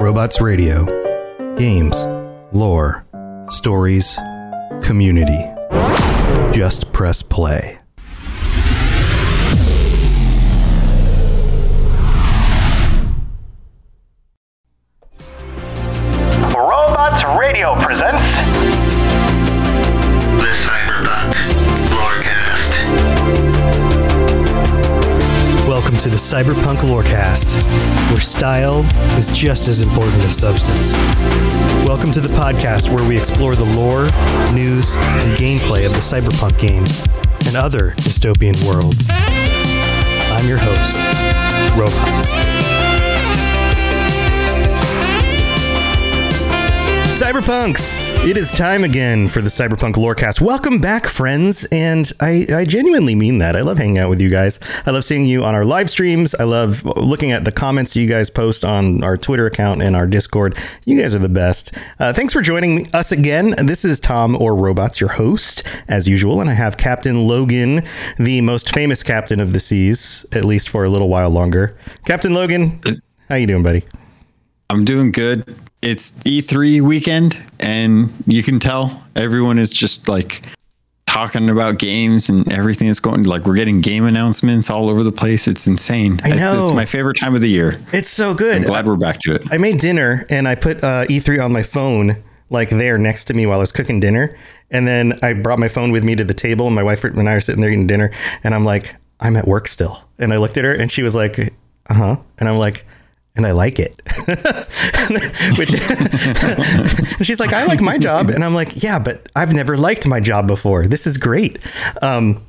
Robots Radio. Games, lore, stories, community. Just press play. Robots Radio presents The Cyberpunk Lorecast. Welcome to the Cyberpunk Lorecast, where style is just as important as substance. Welcome to the podcast where we explore the lore, news, and gameplay of the Cyberpunk games and other dystopian worlds. I'm your host, Robots. Cyberpunks! It is time again for the Cyberpunk Lorecast. Welcome back, friends, and I, I genuinely mean that. I love hanging out with you guys. I love seeing you on our live streams. I love looking at the comments you guys post on our Twitter account and our Discord. You guys are the best. Uh, thanks for joining us again. This is Tom or Robots, your host, as usual, and I have Captain Logan, the most famous captain of the seas, at least for a little while longer. Captain Logan, how you doing, buddy? I'm doing good. It's E3 weekend, and you can tell everyone is just like talking about games and everything that's going. Like we're getting game announcements all over the place. It's insane. I It's, know. it's my favorite time of the year. It's so good. I'm glad we're back to it. I made dinner and I put uh, E3 on my phone, like there next to me while I was cooking dinner. And then I brought my phone with me to the table, and my wife and I were sitting there eating dinner. And I'm like, I'm at work still. And I looked at her, and she was like, uh huh. And I'm like, and I like it. Which she's like, I like my job, and I'm like, yeah, but I've never liked my job before. This is great, um,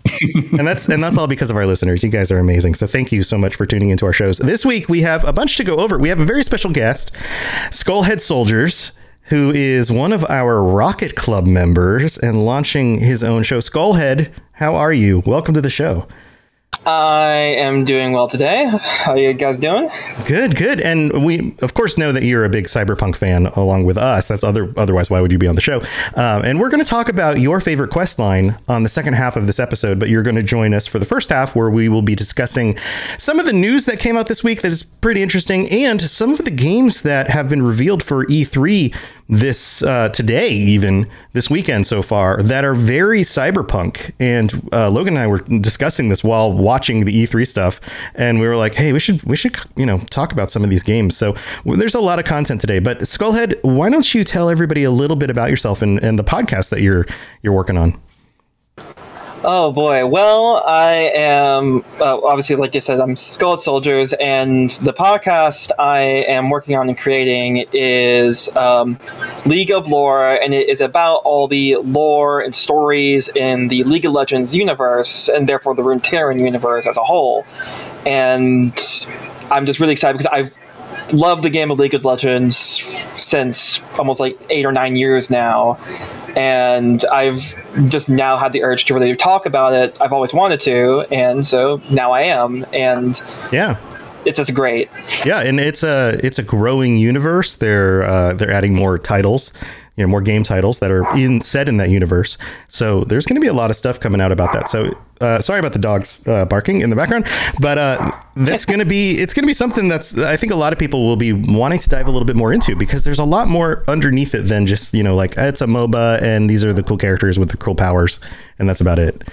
and that's and that's all because of our listeners. You guys are amazing. So thank you so much for tuning into our shows. This week we have a bunch to go over. We have a very special guest, Skullhead Soldiers. Who is one of our Rocket Club members and launching his own show? Skullhead, how are you? Welcome to the show. I am doing well today. How are you guys doing? Good, good. And we, of course, know that you're a big cyberpunk fan along with us. That's other. Otherwise, why would you be on the show? Um, and we're going to talk about your favorite quest line on the second half of this episode. But you're going to join us for the first half, where we will be discussing some of the news that came out this week that is pretty interesting, and some of the games that have been revealed for E3 this uh, today, even this weekend so far, that are very cyberpunk. And uh, Logan and I were discussing this while watching the E3 stuff, and we were like, "Hey, we should we should you know talk about some of these games." So there's a lot of content today. But Skullhead, why don't you tell everybody a little bit about yourself and, and the podcast that you're you're working on? Oh boy. Well, I am uh, obviously, like you said, I'm Skull Soldiers, and the podcast I am working on and creating is um, League of Lore, and it is about all the lore and stories in the League of Legends universe, and therefore the Runeterran universe as a whole. And I'm just really excited because I've loved the game of League of Legends since almost like eight or nine years now, and I've just now had the urge to really talk about it. I've always wanted to, and so now I am, and Yeah. It's just great. yeah, and it's a it's a growing universe. They're uh, they're adding more titles, you know, more game titles that are in set in that universe. So there's going to be a lot of stuff coming out about that. So uh, sorry about the dogs uh, barking in the background, but uh, that's going to be it's going to be something that's I think a lot of people will be wanting to dive a little bit more into because there's a lot more underneath it than just you know like it's a MOBA and these are the cool characters with the cool powers and that's about it.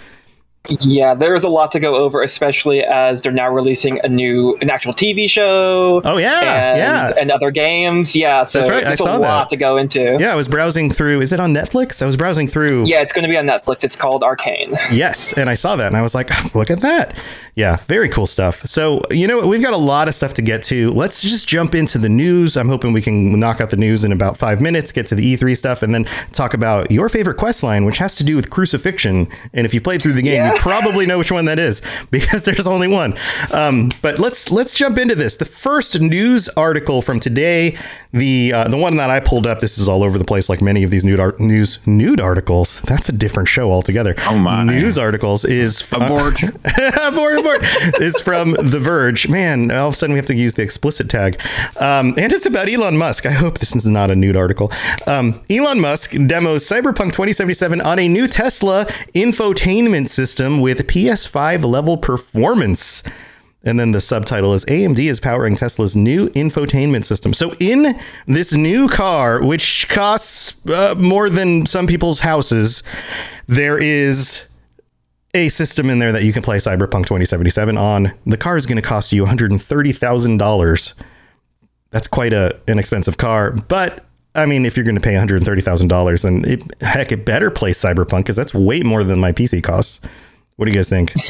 Yeah, there is a lot to go over, especially as they're now releasing a new, an actual TV show. Oh, yeah, and, yeah. and other games. Yeah, so That's right, I there's saw a that. lot to go into. Yeah, I was browsing through. Is it on Netflix? I was browsing through. Yeah, it's going to be on Netflix. It's called Arcane. Yes, and I saw that and I was like, look at that. Yeah, very cool stuff. So, you know, we've got a lot of stuff to get to. Let's just jump into the news. I'm hoping we can knock out the news in about five minutes, get to the E3 stuff, and then talk about your favorite quest line, which has to do with crucifixion. And if you played through the game, you Yeah. Probably know which one that is because there's only one. Um, but let's let's jump into this. The first news article from today, the uh, the one that I pulled up. This is all over the place, like many of these nude art, news nude articles. That's a different show altogether. Oh, my. News articles is Abort. abort, abort is from The Verge. Man, all of a sudden we have to use the explicit tag. Um, and it's about Elon Musk. I hope this is not a nude article. Um, Elon Musk demos Cyberpunk 2077 on a new Tesla infotainment system with PS5 level performance. And then the subtitle is AMD is powering Tesla's new infotainment system. So, in this new car, which costs uh, more than some people's houses, there is a system in there that you can play Cyberpunk 2077 on. The car is going to cost you $130,000. That's quite a an expensive car, but I mean, if you're going to pay $130,000, then it, heck, it better play Cyberpunk because that's way more than my PC costs. What do you guys think?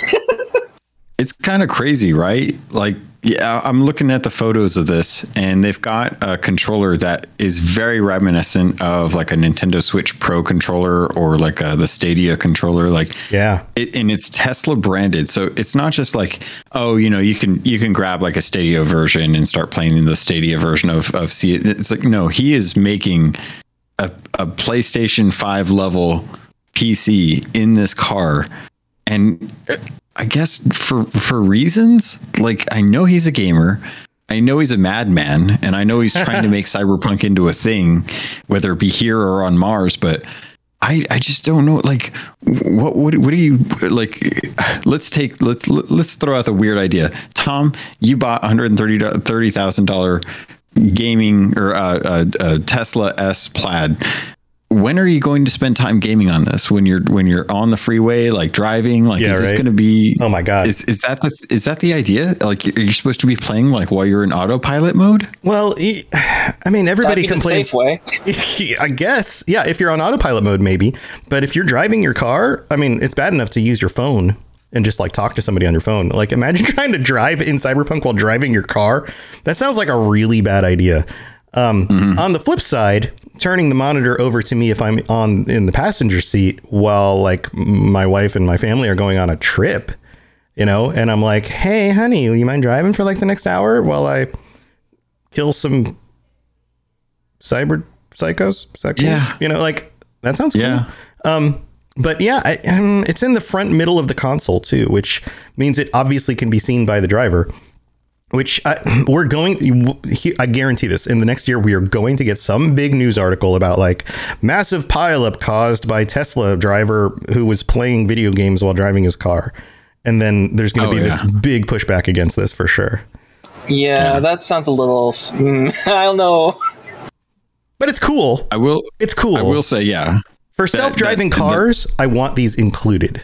It's kind of crazy, right? Like, yeah, I'm looking at the photos of this, and they've got a controller that is very reminiscent of like a Nintendo Switch Pro controller or like a, the Stadia controller. Like, Yeah. it, and it's Tesla branded, so it's not just like, oh, you know, you can you can grab like a Stadia version and start playing the Stadia version of of C. It's like no, he is making a, a PlayStation Five level PC in this car, and uh, I guess for for reasons like I know he's a gamer. I know he's a madman, and I know he's trying to make cyberpunk into a thing, whether it be here or on Mars. But I, I just don't know. Like, what, what, what do you like? Let's take let's let's throw out the weird idea. Tom, you bought one hundred thirty thirty thousand dollar gaming or uh, uh, uh, Tesla S Plaid. When are you going to spend time gaming on this? When you're when you're on the freeway, like driving? Like, Yeah, is this right. going to be? Oh my God. Is, is that the is that the idea? Like, you're supposed to be playing like while you're in autopilot mode? Well, i mean, everybody Not even complains. Safeway. I guess, yeah. If you're on autopilot mode, maybe. But if you're driving your car, I mean, it's bad enough to use your phone and just like talk to somebody on your phone. Like, imagine trying to drive in Cyberpunk while driving your car. That sounds like a really bad idea. Um, On the flip side, turning the monitor over to me if I'm on in the passenger seat while like my wife and my family are going on a trip, you know, and I'm like, "Hey, honey, will you mind driving for like the next hour while I kill some cyber psychos. Cool? Yeah. You know, like that sounds cool. Yeah. Um, but yeah, I, um, it's in the front middle of the console too, which means it obviously can be seen by the driver. Which I, we're going, I guarantee this. In the next year, we are going to get some big news article about like massive pileup caused by Tesla driver who was playing video games while driving his car, and then there's going to Oh, be this big pushback against this for sure. Yeah, that sounds a little. Mm, I don't know. But it's cool. I will. It's cool. I will say, yeah. For self-driving that- cars, I want these included.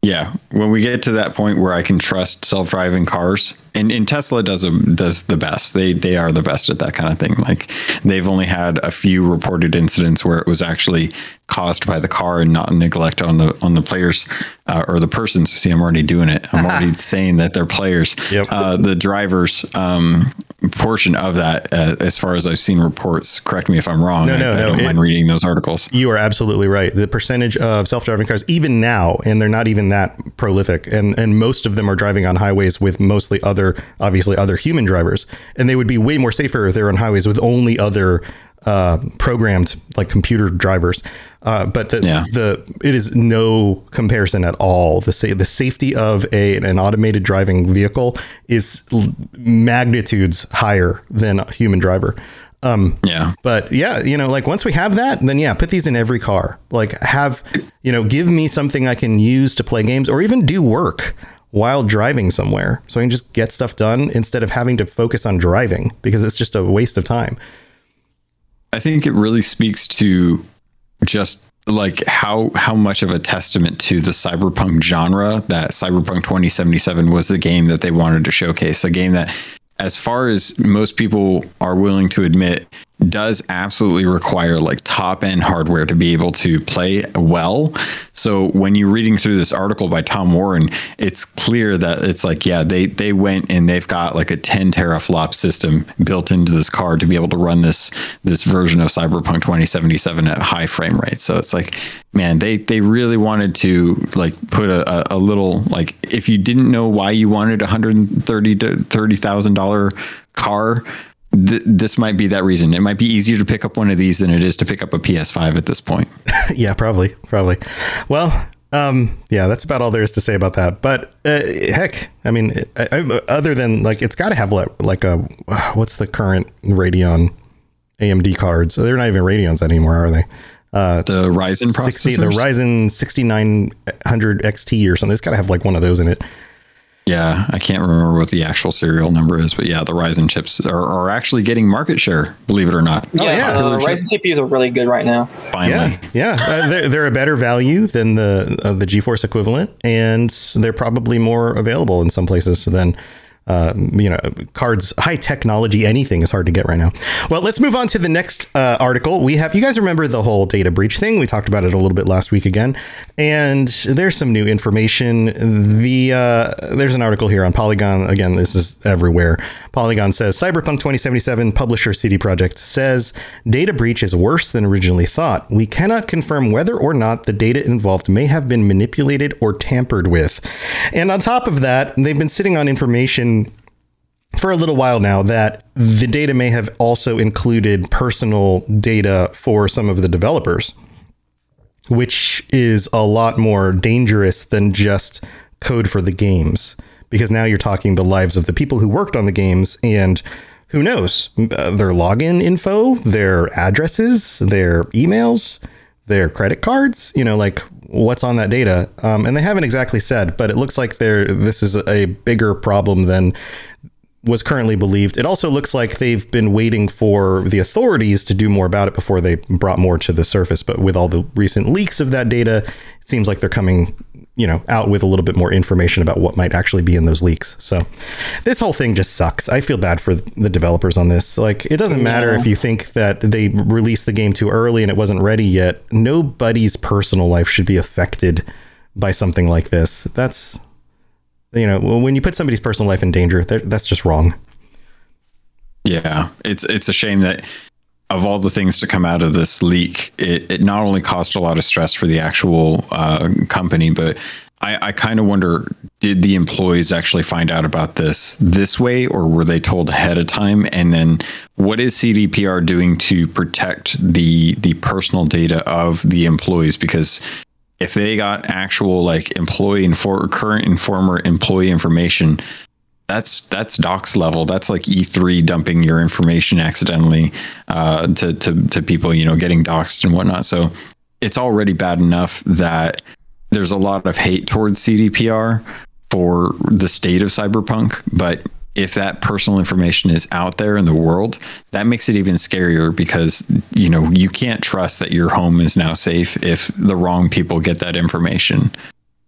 Yeah, when we get to that point where I can trust self-driving cars, and, and Tesla does a, does the best. They they are the best at that kind of thing. Like they've only had a few reported incidents where it was actually caused by the car and not neglect on the on the players uh, or the persons. See, I'm already doing it. I'm already saying that they're players. Yep. Uh, the drivers um, portion of that, uh, as far as I've seen reports. Correct me if I'm wrong. No, I, no, I no, don't it- mind reading those articles. You are absolutely right. The percentage of self-driving cars, even now, and they're not even that prolific, and and most of them are driving on highways with mostly other, obviously other human drivers, and they would be way more safer if they're on highways with only other uh, programmed like computer drivers. Uh, but the Yeah. the it is no comparison at all. The sa- the safety of a an automated driving vehicle is l- magnitudes higher than a human driver. Um, Yeah. but yeah, you know, like once we have that, then yeah, put these in every car. Like have, you know, give me something I can use to play games or even do work while driving somewhere. So I can just get stuff done instead of having to focus on driving because it's just a waste of time. I think it really speaks to just like how how much of a testament to the cyberpunk genre that Cyberpunk 2077 was the game that they wanted to showcase, a game that as far as most people are willing to admit does absolutely require like top end hardware to be able to play well. So when you're reading through this article by Tom Warren, it's clear that it's like, yeah, they they went and they've got like a 10 teraflop system built into this card to be able to run this this version of Cyberpunk 2077 at high frame rate. So it's like, man, they they really wanted to like put a, a, little like if you didn't know why you wanted a 130 to 30 thousand dollar car th- this might be that reason. It might be easier to pick up one of these than it is to pick up a PS5 at this point. yeah, probably, probably. Well, um, yeah, that's about all there is to say about that. But uh, heck, I mean, I, I, other than like, it's got to have like, like a what's the current Radeon AMD cards? They're not even Radeons anymore, are they? Uh, The Ryzen 60, the? Ryzen 6900 XT or something. It's got to have like one of those in it. Yeah, I can't remember what the actual serial number is, but yeah, the Ryzen chips are, are actually getting market share, believe it or not. yeah, yeah. uh, Ryzen CPUs are really good right now. Finally. Yeah, yeah, uh, they're, they're a better value than the uh, the GeForce equivalent, and they're probably more available in some places than. Uh, you know, cards, high technology, anything is hard to get right now. Well, let's move on to the next uh, article. We have, you guys remember the whole data breach thing? We talked about it a little bit last week again. And there's some new information. The uh, There's an article here on Polygon. Again, this is everywhere. Polygon says Cyberpunk 2077 publisher CD Projekt says data breach is worse than originally thought. We cannot confirm whether or not the data involved may have been manipulated or tampered with. And on top of that, they've been sitting on information for a little while now that the data may have also included personal data for some of the developers, which is a lot more dangerous than just code for the games. Because now you're talking the lives of the people who worked on the games and who knows uh, their login info, their addresses, their emails, their credit cards, you know, like what's on that data. Um, and they haven't exactly said, but it looks like there this is a bigger problem than was currently believed. It also looks like they've been waiting for the authorities to do more about it before they brought more to the surface. But with all the recent leaks of that data, it seems like they're coming, you know, out with a little bit more information about what might actually be in those leaks. So this whole thing just sucks. I feel bad for the developers on this. Like it doesn't matter if you think that they released the game too early and it wasn't ready yet. Nobody's personal life should be affected by something like this. That's you know, when you put somebody's personal life in danger, that's just wrong. Yeah, it's it's a shame that of all the things to come out of this leak, it, it not only caused a lot of stress for the actual uh, company, but I, I kind of wonder did the employees actually find out about this this way, or were they told ahead of time? And then what is CDPR doing to protect the the personal data of the employees? Because if they got actual like employee and for current and former employee information, that's that's doxx level. That's like E3 dumping your information accidentally uh, to to to people, you know, getting doxxed and whatnot. So it's already bad enough that there's a lot of hate towards CDPR for the state of cyberpunk, but if that personal information is out there in the world, that makes it even scarier because you know you can't trust that your home is now safe if the wrong people get that information.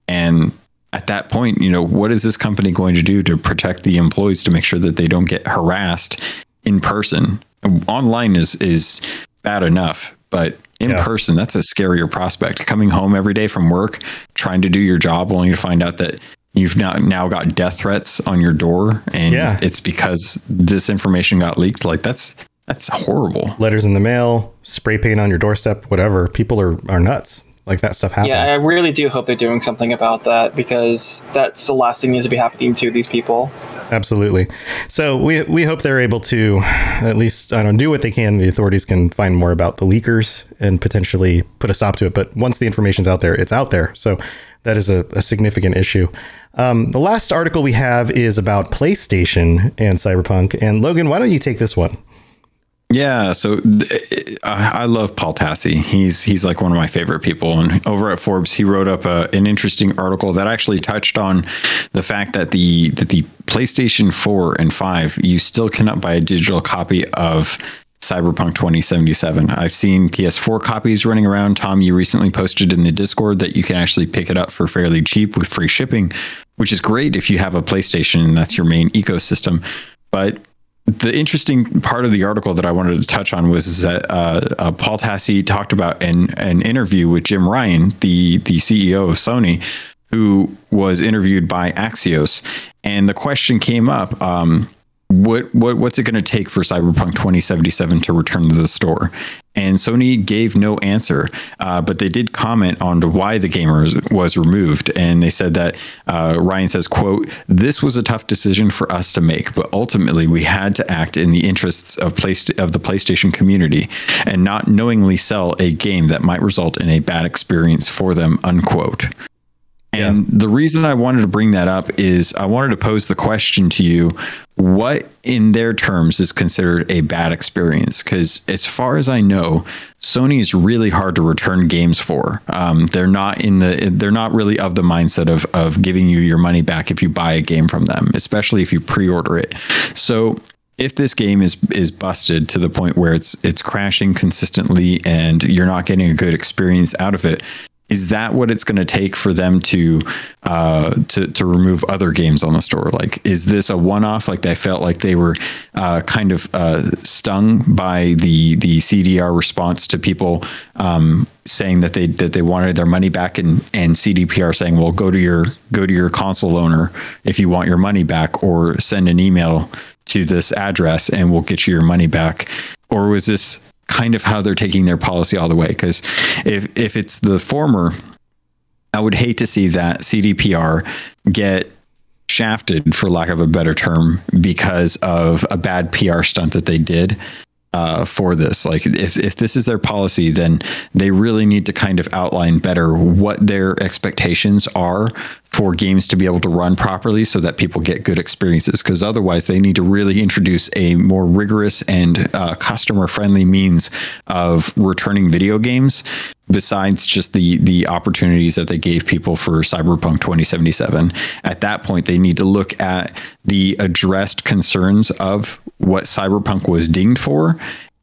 And at that point, you know, what is this company going to do to protect the employees to make sure that they don't get harassed in person? Online is is bad enough, but in Yeah. person, that's a scarier prospect. Coming home every day from work, trying to do your job, only to find out that you've now now got death threats on your door, and Yeah. it's because this information got leaked. Like that's that's horrible. Letters in the mail, spray paint on your doorstep, whatever. People are, are nuts. Like that stuff happens. Yeah, I really do hope they're doing something about that because that's the last thing needs to be happening to these people. Absolutely. So we we hope they're able to at least I don't do what they can. The authorities can find more about the leakers and potentially put a stop to it. But once the information's out there, it's out there. So that is a, a significant issue. Um, the last article we have is about PlayStation and Cyberpunk. And Logan, why don't you take this one? Yeah, so th- I I love Paul Tassi. He's he's like one of my favorite people. And over at Forbes, he wrote up a, an interesting article that actually touched on the fact that the that the PlayStation 4 and 5 you still cannot buy a digital copy of Cyberpunk 2077. I've seen PS4 copies running around. Tom, you recently posted in the Discord that you can actually pick it up for fairly cheap with free shipping, which is great if you have a PlayStation and that's your main ecosystem. But the interesting part of the article that I wanted to touch on was that uh, uh, Paul Tassi talked about an an interview with Jim Ryan, the the CEO of Sony, who was interviewed by Axios, and the question came up. Um, what what what's it going to take for Cyberpunk 2077 to return to the store? And Sony gave no answer, uh, but they did comment on why the game was, was removed, and they said that uh, Ryan says, "quote This was a tough decision for us to make, but ultimately we had to act in the interests of place of the PlayStation community, and not knowingly sell a game that might result in a bad experience for them." Unquote. And the reason I wanted to bring that up is I wanted to pose the question to you what, in their terms, is considered a bad experience? Because as far as I know, Sony is really hard to return games for. Um, they're not in the they're not really of the mindset of of giving you your money back if you buy a game from them, especially if you pre-order it. So if this game is is busted to the point where it's it's crashing consistently and you're not getting a good experience out of it, is that what it's going to take for them to uh, to to remove other games on the store? Like, is this a one off? Like they felt like they were uh, kind of uh, stung by the the CDR response to people um, saying that they that they wanted their money back, and and CDPR saying, well, go to your go to your console owner if you want your money back, or send an email to this address and we'll get you your money back. Or was this kind of how they're taking their policy all the way. Because if if it's the former, I would hate to see that CDPR get shafted, for lack of a better term, because of a bad PR stunt that they did uh, for this. Like, if, if this is their policy, then they really need to kind of outline better what their expectations are for games to be able to run properly so that people get good experiences. Because otherwise, they need to really introduce a more rigorous and uh, customer friendly means of returning video games besides just the the opportunities that they gave people for Cyberpunk 2077 at that point they need to look at the addressed concerns of what Cyberpunk was dinged for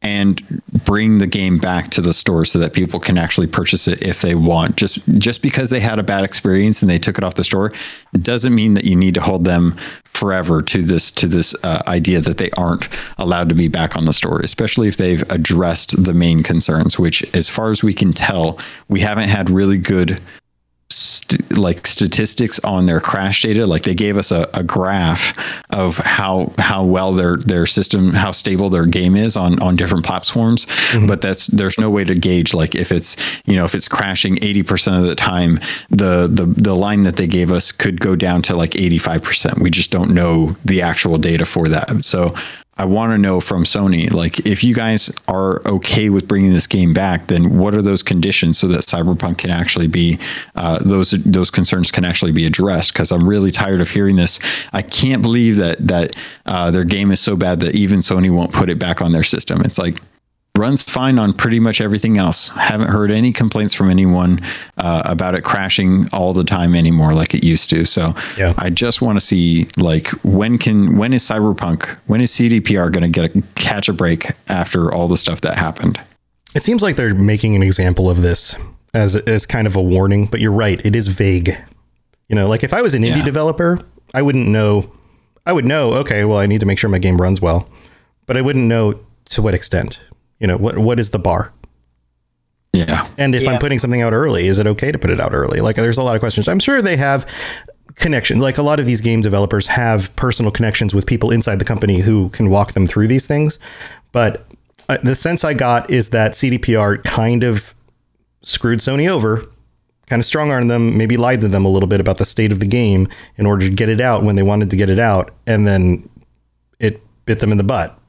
and bring the game back to the store so that people can actually purchase it if they want. Just just because they had a bad experience and they took it off the store doesn't mean that you need to hold them forever to this to this uh, idea that they aren't allowed to be back on the store especially if they've addressed the main concerns which as far as we can tell we haven't had really good st- like statistics on their crash data. Like they gave us a, a graph of how how well their their system, how stable their game is on on different platforms. Mm-hmm. But that's there's no way to gauge like if it's you know if it's crashing eighty percent of the time, the the the line that they gave us could go down to like eighty five percent. We just don't know the actual data for that. So I want to know from Sony, like, if you guys are okay with bringing this game back, then what are those conditions so that Cyberpunk can actually be uh, those those concerns can actually be addressed? Because I'm really tired of hearing this. I can't believe that that uh, their game is so bad that even Sony won't put it back on their system. It's like runs fine on pretty much everything else. Haven't heard any complaints from anyone uh, about it crashing all the time anymore like it used to. So Yeah. I just want to see like when can when is Cyberpunk when is CDPR going to get a catch a break after all the stuff that happened? It seems like they're making an example of this as as kind of a warning, but you're right, it is vague. You know, like if I was an indie Yeah. developer, I wouldn't know I would know, okay, well I need to make sure my game runs well, but I wouldn't know to what extent. You know, what what is the bar? Yeah. And if I'm putting something out early, is it okay to put it out early? Like, there's a lot of questions. I'm sure they have connections. Like, a lot of these game developers have personal connections with people inside the company who can walk them through these things. But uh, the sense I got is that CDPR kind of screwed Sony over, kind of strong armed them, maybe lied to them a little bit about the state of the game in order to get it out when they wanted to get it out. And then it bit them in the butt.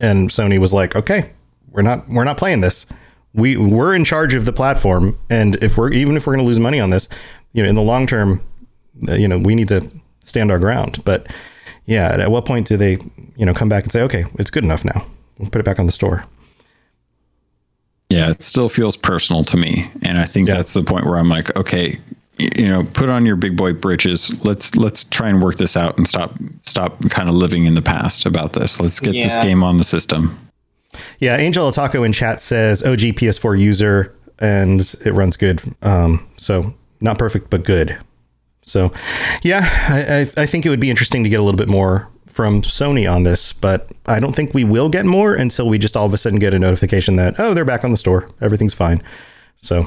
And Sony was like, okay, we're not we're not playing this. We we're in charge of the platform, and if we're even if we're going to lose money on this, you know, in the long term, uh, you know, we need to stand our ground. But yeah, at what point do they, you know, come back and say, okay, it's good enough now, we'll put it back on the store? Yeah, it still feels personal to me, and I think Yeah. that's the point where I'm like, okay, you know, put on your big boy britches. Let's let's try and work this out and stop stop kind of living in the past about this. Let's get this game on the system. Yeah, Angel Taco in chat says OG PS4 user and it runs good. Um, so not perfect, but good. So yeah, I, I, I think it would be interesting to get a little bit more from Sony on this, but I don't think we will get more until we just all of a sudden get a notification that oh they're back on the store, everything's fine. So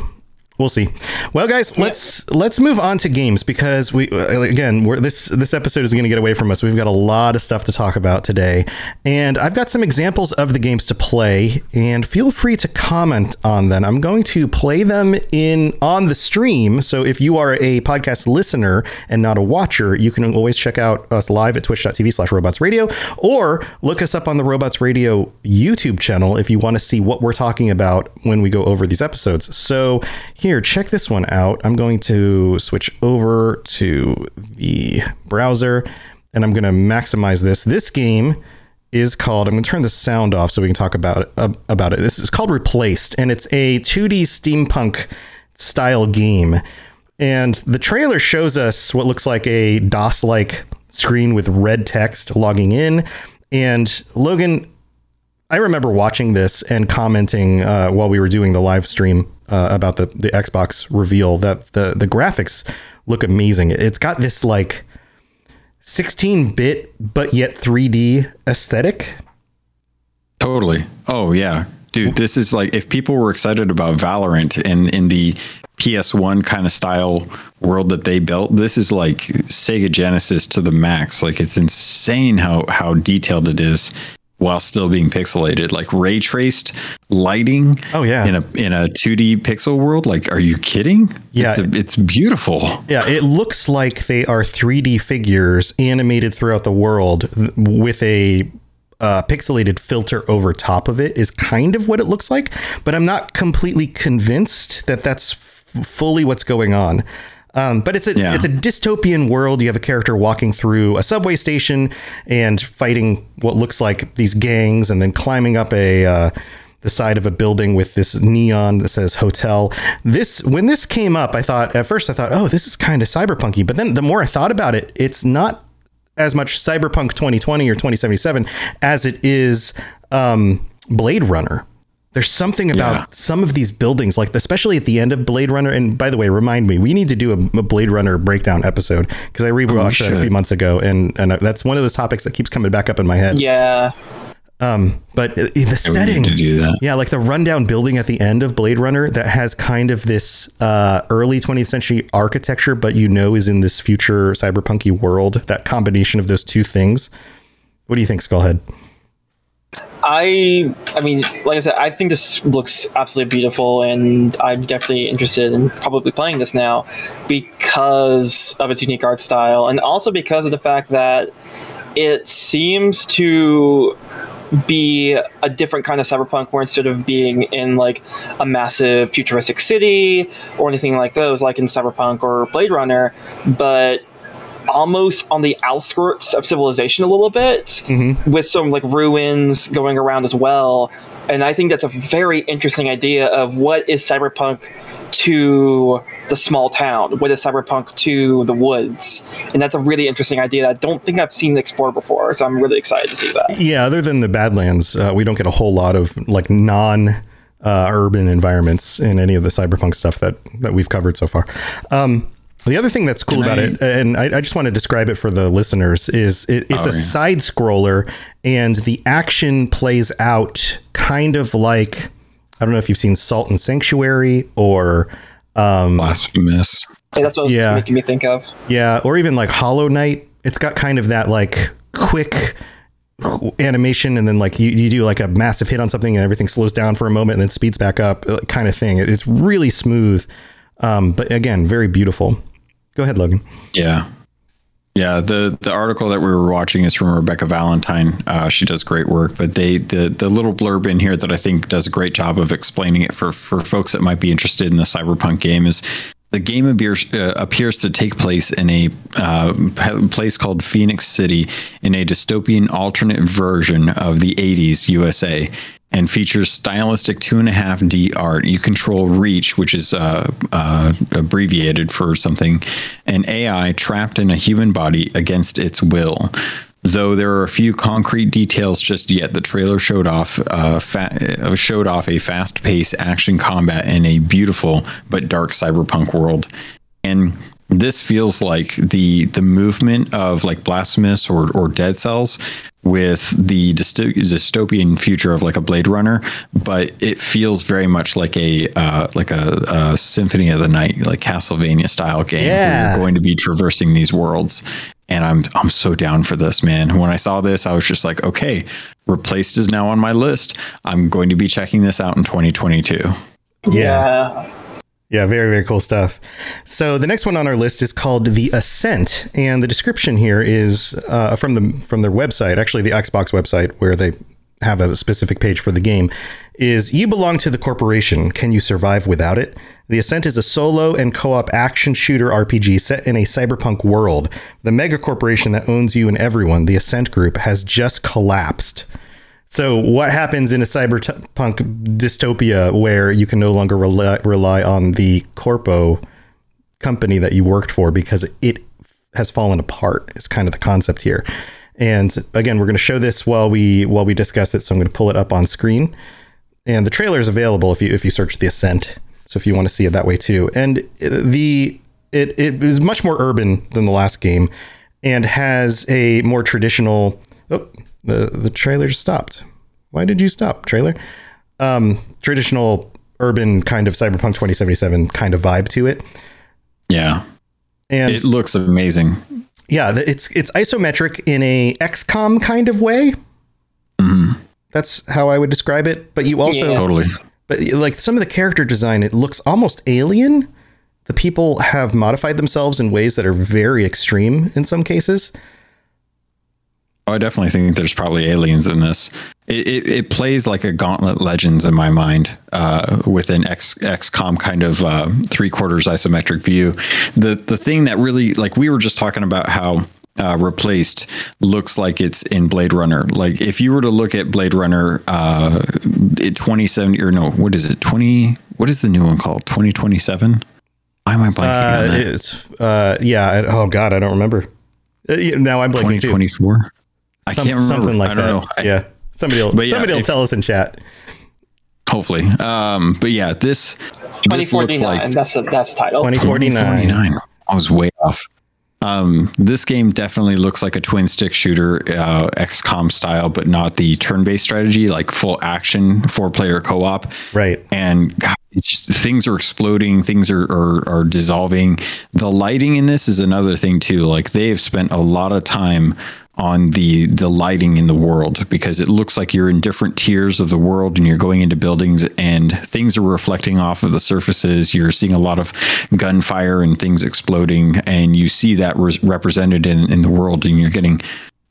we'll see. Well, guys, let's let's move on to games because we uh, again we're, this this episode is going to get away from us. We've got a lot of stuff to talk about today, and I've got some examples of the games to play. And feel free to comment on them. I'm going to play them in on the stream. So if you are a podcast listener and not a watcher, you can always check out us live at twitch.tv/slash robots radio, or look us up on the Robots Radio YouTube channel if you want to see what we're talking about when we go over these episodes. So you here, check this one out. I'm going to switch over to the browser and I'm going to maximize this. This game is called I'm going to turn the sound off so we can talk about it, uh, about it. This is called Replaced and it's a 2D steampunk style game. And the trailer shows us what looks like a DOS like screen with red text logging in. And Logan, I remember watching this and commenting uh, while we were doing the live stream uh, about the, the Xbox reveal that the, the graphics look amazing. It's got this like 16 bit, but yet 3D aesthetic. Totally. Oh yeah, dude. This is like if people were excited about Valorant in in the PS1 kind of style world that they built. This is like Sega Genesis to the max. Like it's insane how how detailed it is while still being pixelated. Like ray traced lighting. Oh, yeah. In a in a 2D pixel world. Like, are you kidding? Yeah. It's, a, it's beautiful. Yeah, it looks like they are 3D figures animated throughout the world with a uh, pixelated filter over top of it is kind of what it looks like, but I'm not completely convinced that that's fully what's going on. Um, but it's a Yeah. it's a dystopian world. You have a character walking through a subway station and fighting what looks like these gangs, and then climbing up a uh, the side of a building with this neon that says hotel. This when this came up, I thought at first I thought, oh, this is kind of cyberpunky. But then the more I thought about it, it's not as much cyberpunk 2020 or 2077 as it is um, Blade Runner. There's something about Yeah. some of these buildings, like especially at the end of Blade Runner. And by the way, remind me, we need to do a, a Blade Runner breakdown episode because I rewatched it a few months ago, and and that's one of those topics that keeps coming back up in my head. Yeah. Um, But uh, the need to settings, do that. yeah, like the rundown building at the end of Blade Runner that has kind of this uh, early 20th century architecture, but you know is in this future cyberpunky world. That combination of those two things. What do you think, Skullhead? I I mean, like I said, I think this looks absolutely beautiful, and I'm definitely interested in probably playing this now because of its unique art style, and also because of the fact that it seems to be a different kind of cyberpunk where instead of being in like a massive futuristic city or anything like those like in cyberpunk or blade runner but almost on the outskirts of civilization a little bit with some like ruins going around as well. And i think that's a very interesting idea of what is cyberpunk to the small town? What is cyberpunk to the woods? And that's a really interesting idea that i don't think i've seen explored before so i'm really excited to see that. Yeah, other than the Badlands, uh, we don't get a whole lot of like non uh, urban environments in any of the cyberpunk stuff that that we've covered so far. Um, the other thing that's cool Can about I- it, and I, I just want to describe it for the listeners, is it, it's Oh, a yeah. side scroller, and the action plays out kind of like I don't know if you've seen Salt and Sanctuary or Blasphemous. So that's what was Yeah. making me think of yeah, or even like Hollow Knight. It's got kind of that like quick animation, and then like you, you do like a massive hit on something, and everything slows down for a moment, and then speeds back up, kind of thing. It's really smooth, um, but again, very beautiful. Go ahead, Logan. Yeah. Yeah, the the article that we were watching is from Rebekah Valentine. Uh, she does great work, but they the the little blurb in here that I think does a great job of explaining it for for folks that might be interested in the cyberpunk game is the game appears uh, appears to take place in a uh, place called Phoenix City in a dystopian alternate version of the 80s USA and features stylistic two and a half D art. You control Reach, which is uh, uh, abbreviated for something, an AI trapped in a human body against its will. Though there are a few concrete details just yet, the trailer showed off uh, fa- uh, showed off a fast-paced action combat in a beautiful but dark cyberpunk world, and this feels like the the movement of like blasphemous or or dead cells with the dysto- dystopian future of like a blade runner but it feels very much like a uh, like a, a symphony of the night like castlevania style game where Yeah. you're going to be traversing these worlds and i'm i'm so down for this man. When i saw this i was just like okay replaced is now on my list. I'm going to be checking this out in 2022 yeah. Yeah, very, very cool stuff. So the next one on our list is called The Ascent, and the description here is uh, from the from their website, actually the Xbox website, where they have a specific page for the game, is you belong to the corporation. Can you survive without it? The Ascent is a solo and co op action shooter RPG set in a cyberpunk world. The mega corporation that owns you and everyone, the Ascent Group, has just collapsed. So, what happens in a cyberpunk dystopia where you can no longer rely, rely on the corpo company that you worked for because it has fallen apart? Is kind of the concept here. And again, we're going to show this while we while we discuss it. So I'm going to pull it up on screen, and the trailer is available if you if you search the Ascent. So if you want to see it that way too, and the it it is much more urban than the last game, and has a more traditional. Oh, the the trailer just stopped. Why did you stop, trailer? Um, traditional urban kind of cyberpunk 2077 kind of vibe to it. Yeah. And It looks amazing. Yeah, it's it's isometric in a XCOM kind of way. Mm-hmm. That's how I would describe it. But you also, Yeah. Totally. but like some of the character design, it looks almost alien. The people have modified themselves in ways that are very extreme in some cases. Oh, I definitely think there's probably aliens in this. It, it, it plays like a Gauntlet Legends in my mind, uh, with an X XCOM kind of uh, three quarters isometric view. The the thing that really like we were just talking about how uh, replaced looks like it's in Blade Runner. Like if you were to look at Blade Runner, uh, it 2070 or no, what is it? 20? What is the new one called? 2027? Why am I blanking Uh, on that? it's uh, yeah. I, oh God, I don't remember. Uh, now I'm blanking too. 2024. I Some- can't remember. something like I that. don't know. I- yeah, somebody will yeah, somebody will if- tell us in chat. Hopefully. Um, but yeah, this, this looks 2049. like that's a, that's the title. 2049. 2049. I was way off. Um, this game definitely looks like a twin stick shooter, uh, XCOM style, but not the turn based strategy, like full action, four player co op. Right. And God, just, things are exploding, things are, are, are dissolving. The lighting in this is another thing, too. Like they have spent a lot of time on the the lighting in the world because it looks like you're in different tiers of the world and you're going into buildings and things are reflecting off of the surfaces. You're seeing a lot of gunfire and things exploding and you see that res- represented in, in the world and you're getting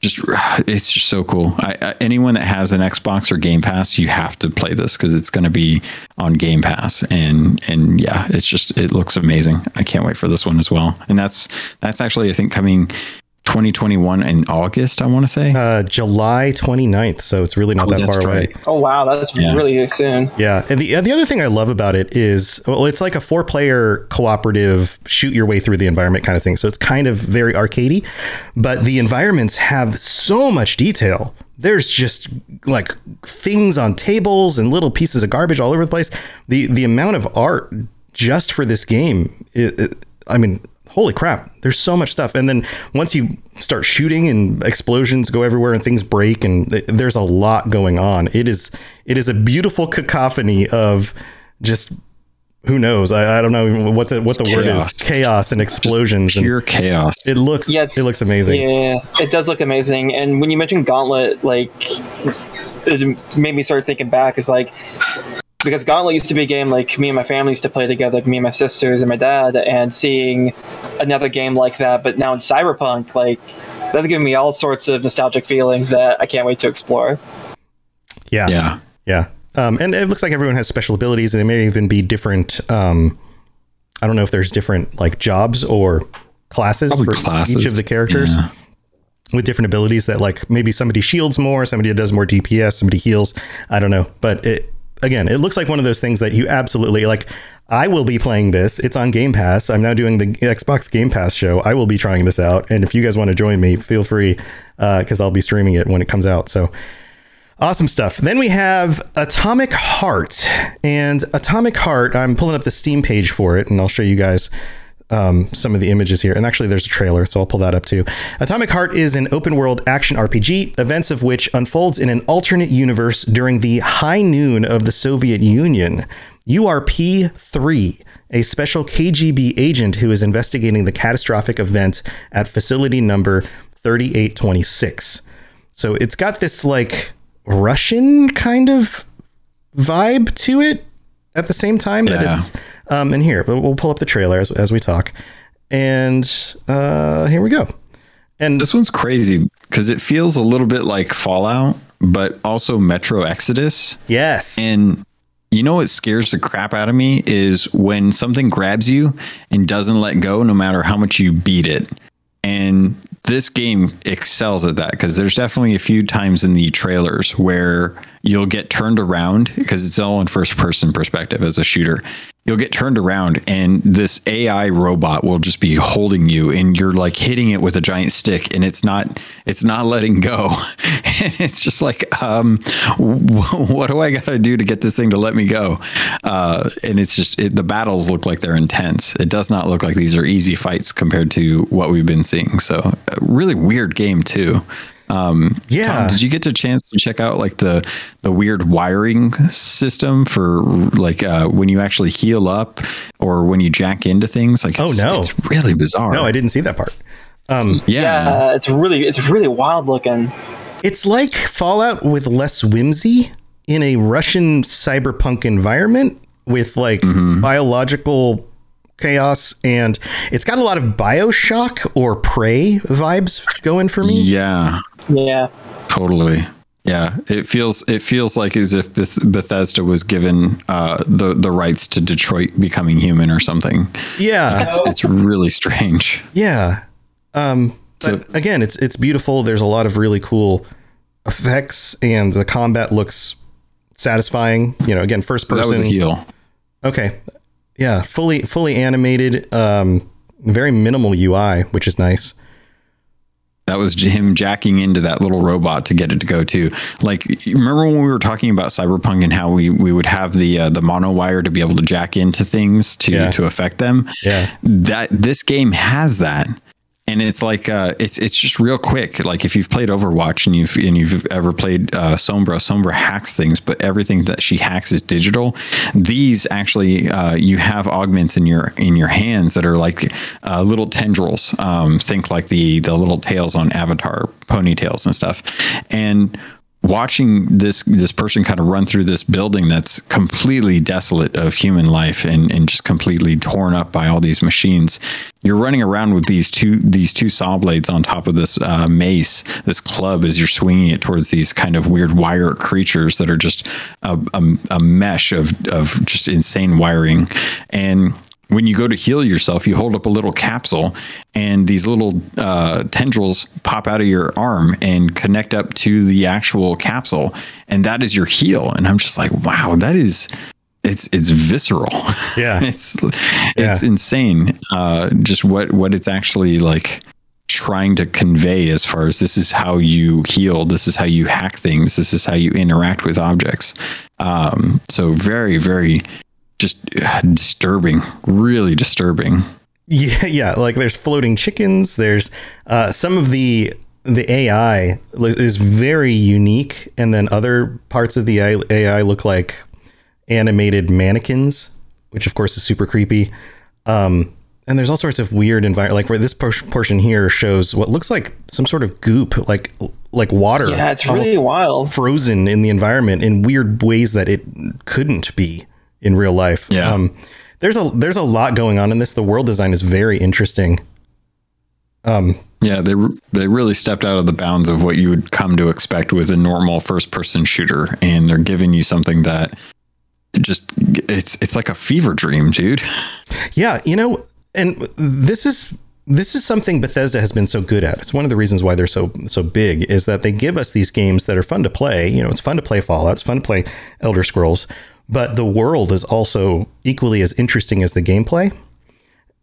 just it's just so cool. I, I, anyone that has an xbox or game pass you have to play this because it's going to be on game pass. And and yeah it's just it looks amazing. I can't wait for this one as well. And that's that's actually i think coming 2021 in August, I want to say. Uh, July 29th, so it's really not Oh, that that's far away. Oh wow, that's Yeah. really soon. Yeah, and the the other thing I love about it is well, it's like a four player cooperative shoot your way through the environment kind of thing. So it's kind of very arcadey, but the environments have so much detail. There's just like things on tables and little pieces of garbage all over the place. The the amount of art just for this game, it, it, I mean, holy crap! There's so much stuff. And then once you start shooting and explosions go everywhere and things break and th- there's a lot going on. It is it is a beautiful cacophony of just who knows. I, I don't know even what the what the word is. Chaos and explosions. and Pure chaos. it looks Yeah, it looks amazing. Yeah, it does look amazing. And when you mentioned Gauntlet, like it made me start thinking back. Is like because Gauntlet used to be a game like me and my family used to play together, me and my sisters and my dad, and seeing another game like that, but now in Cyberpunk, like that's giving me all sorts of nostalgic feelings that I can't wait to explore. Yeah. Yeah. Yeah. Um, and it looks like everyone has special abilities, and they may even be different. Um, I don't know if there's different like jobs or classes Probably for classes. each of the characters Yeah. with different abilities. That like maybe somebody shields more, somebody does more DPS, somebody heals. I don't know, but it again, it looks like one of those things that you absolutely like. I will be playing this. It's on Game Pass. I'm now doing the Xbox Game Pass show. I will be trying this out, and if you guys want to join me, feel free uh, because I'll be streaming it when it comes out. So. Awesome stuff. Then we have Atomic Heart. And Atomic Heart, I'm pulling up the Steam page for it, and I'll show you guys um, some of the images here. And actually, there's a trailer, so I'll pull that up too. Atomic Heart is an open world action RPG, events of which unfolds in an alternate universe during the high noon of the Soviet Union. You are P3, a special KGB agent who is investigating the catastrophic event at facility number 3826. So it's got this like Russian kind of vibe to it at the same time that it's um and here but we'll pull up the trailer as, as we talk and uh here we go and This one's crazy because it feels a little bit like Fallout, but also Metro Exodus. Yes. And you know what scares the crap out of me is when something grabs you and doesn't let go no matter how much you beat it. And this game excels at that because there's definitely a few times in the trailers where you'll get turned around because it's all in first person perspective as a shooter. You'll get turned around and this AI robot will just be holding you and you're like hitting it with a giant stick and it's not it's not letting go. and it's just like um what do I got to do to get this thing to let me go? Uh and it's just it, the battles look like they're intense. It does not look like these are easy fights compared to what we've been seeing. So a really weird game too. Um, Yeah. Tom, did you get a chance to check out like the the weird wiring system for like uh, when you actually heal up or when you jack into things? Like, Oh, no. it's really bizarre. no, I didn't see that part. yeah, Yeah, it's really it's really wild looking. It's like Fallout with less whimsy in a Russian cyberpunk environment with like biological chaos and it's got a lot of BioShock or Prey vibes going for me. yeah, Yeah. totally. Yeah, it feels it feels like as if Beth- Bethesda was given uh, the the rights to Detroit becoming human or something. Yeah. It's, it's really strange. Yeah. Um but So- again, it's it's beautiful. There's a lot of really cool effects and the combat looks satisfying. You know, again, first person That was a person. heal. Okay. Yeah, fully fully animated um very minimal UI, which is nice. That was him jacking into that little robot to get it to go too. Like, remember when we were talking about Cyberpunk and how we, we would have the uh, the mono wire to be able to jack into things to Yeah. to affect them. Yeah. That this game has that, and it's like uh, it's it's just real quick. Like if you've played Overwatch and you've and you've ever played uh, Sombra, Sombra hacks things, but everything that she hacks is digital. These actually, uh, you have augments in your in your hands that are like uh, little tendrils. Um, think like the the little tails on Avatar, ponytails and stuff, and watching this this person kind of run through this building that's completely desolate of human life and and just completely torn up by all these machines you're running around with these two these two saw blades on top of this uh, mace. This club as you're swinging it towards these kind of weird wire creatures that are just a, a, a mesh of of just insane wiring. And when you go to heal yourself, you hold up a little capsule, and these little uh, tendrils pop out of your arm and connect up to the actual capsule, and that is your heal. And I'm just like, wow, that is it's it's visceral. Yeah. it's it's insane. Uh, just what what it's actually like trying to convey as far as this is how you heal, this is how you hack things, this is how you interact with objects. Um, so very very just uh, disturbing, really disturbing. Yeah, yeah. Like there's floating chickens. There's uh, some of the the AI is very unique, and then other parts of the AI AI look like animated mannequins, which of course is super creepy. Um, and there's all sorts of weird environment, like where this portion here shows what looks like some sort of goop, like like water. Yeah, it's really wild. frozen in the environment in weird ways that it couldn't be in real life. Yeah. Um, there's a there's a lot going on in this. The world design is very interesting. Um, Yeah, they they really stepped out of the bounds of what you would come to expect with a normal first person shooter, and they're giving you something that just it's it's like a fever dream, dude. yeah, you know, and this is this is something Bethesda has been so good at. It's one of the reasons why they're so so big is that they give us these games that are fun to play. You know, it's fun to play Fallout, it's fun to play Elder Scrolls, but the world is also equally as interesting as the gameplay.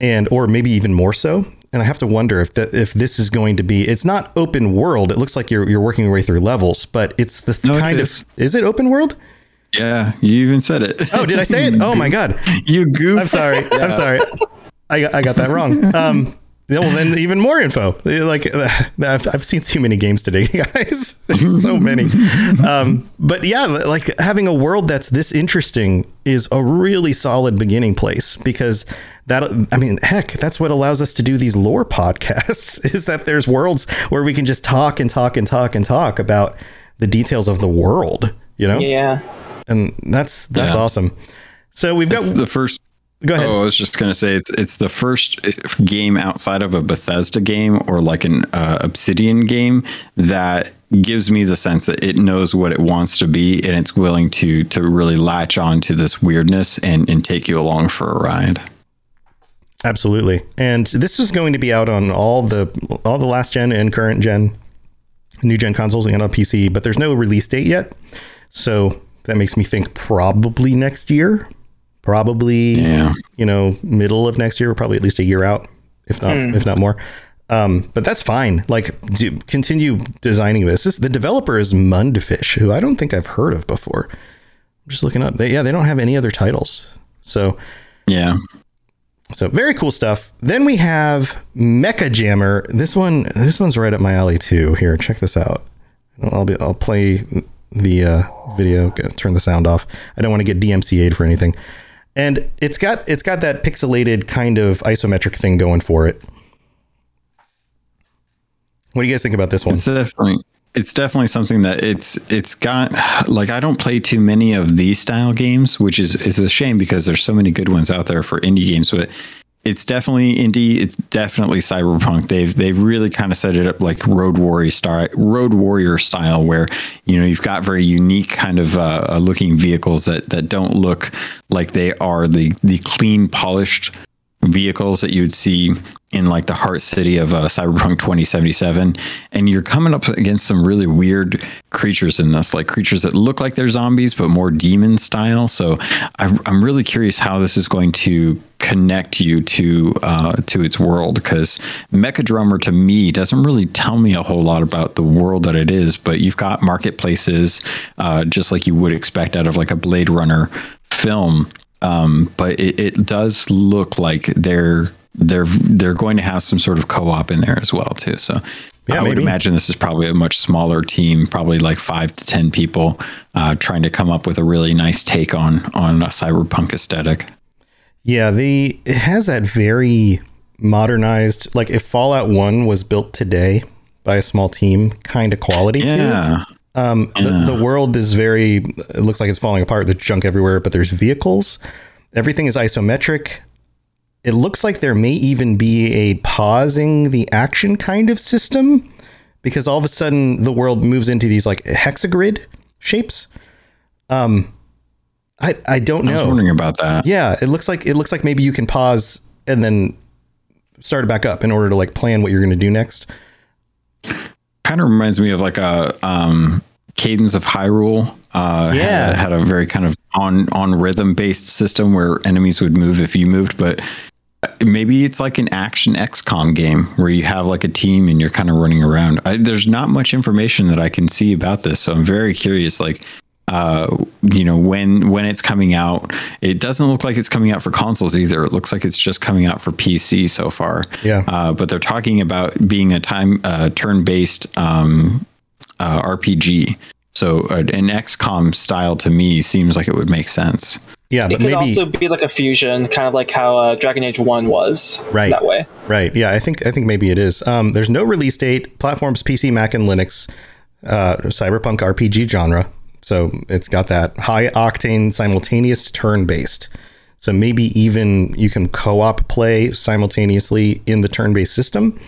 and or maybe even more so. And I have to wonder if that if this is going to be. It's not open world. It looks like you're you're working your way through levels, but it's the No, kind is. of. Is it open world? Yeah, you even said it. Oh, did I say it? Oh my god! you goof. I'm sorry. I'm sorry. I got, I got that wrong. Um, yeah, well, then even more info. Like uh, I've, I've seen too many games today, guys. There's so many. Um, but yeah, like having a world that's this interesting is a really solid beginning place because that I mean, heck, that's what allows us to do these lore podcasts. Is that there's worlds where we can just talk and talk and talk and talk about the details of the world. You know, Yeah. and that's that's Yeah. awesome. So we've got It's the first Go ahead. Oh, I was just gonna say it's it's the first game outside of a Bethesda game or like an uh, Obsidian game that gives me the sense that it knows what it wants to be and it's willing to to really latch on to this weirdness and and take you along for a ride. Absolutely. And this is going to be out on all the all the last gen and current gen new gen consoles and on PC, but there's no release date yet. So that makes me think probably next year. Probably Yeah. you know, middle of next year, probably at least a year out, if not if not more. Um, but that's fine. Like, do, continue designing this. this. The developer is Mundfish, who I don't think I've heard of before. I'm just looking up. They, yeah, they don't have any other titles. So Yeah. so very cool stuff. Then we have Mecha Jammer. This one, this one's right up my alley too. Here, check this out. I'll be, I'll play the uh, video. Turn the sound off. I don't want to get DMCA'd for anything. And it's got it's got that pixelated kind of isometric thing going for it. What do you guys think about this one? It's definitely it's definitely something that it's it's got like I don't play too many of these style games, which is is a shame because there's so many good ones out there for indie games, but it's definitely indie. It's definitely cyberpunk. They've they've really kind of set it up like Road Warrior style, Road Warrior style, where you know you've got very unique kind of uh, looking vehicles that that don't look like they are the the clean polished vehicles that you'd see in like the heart city of uh, Cyberpunk 2077, and you're coming up against some really weird creatures in this, like creatures that look like they're zombies but more demon style. So I'm, I'm really curious how this is going to connect you to uh, to its world because Mecha Jammer to me doesn't really tell me a whole lot about the world that it is, but you've got marketplaces uh, just like you would expect out of like a Blade Runner film um, but it, it does look like they're they're they're going to have some sort of co-op in there as well too. So Yeah, I would imagine this is probably a much smaller team, probably like five to ten people, uh, trying to come up with a really nice take on on a cyberpunk aesthetic. Yeah, the it has that very modernized like if Fallout 1 was built today by a small team kind of quality to Yeah, Um, the, the world is very. It looks like it's falling apart. There's junk everywhere, but there's vehicles. Everything is isometric. It looks like there may even be a pausing the action kind of system, because all of a sudden the world moves into these like hexagrid shapes. Um, I I don't I was know. wondering about that. Yeah, it looks like it looks like maybe you can pause and then start it back up in order to like plan what you're going to do next. Kind of reminds me of like a um, Cadence of Hyrule. Uh, Yeah. had, had a very kind of on on rhythm based system where enemies would move if you moved, but maybe it's like an action XCOM game where you have like a team and you're kind of running around. I, there's not much information that I can see about this, so I'm very curious. Like, uh, you know, when when it's coming out, it doesn't look like it's coming out for consoles either. It looks like it's just coming out for PC so far. Yeah. Uh, but they're talking about being a time uh, turn based um, uh, RPG. So uh, an XCOM style to me seems like it would make sense. Yeah, It could maybe also be like a fusion, kind of like how uh, Dragon Age One was. Right. That way. Right. Yeah, I think I think maybe it is. Um, there's no release date. Platforms PC, Mac, and Linux. Uh, cyberpunk RPG genre. So it's got that high octane, simultaneous turn based. So maybe even you can co-op play simultaneously in the turn based system.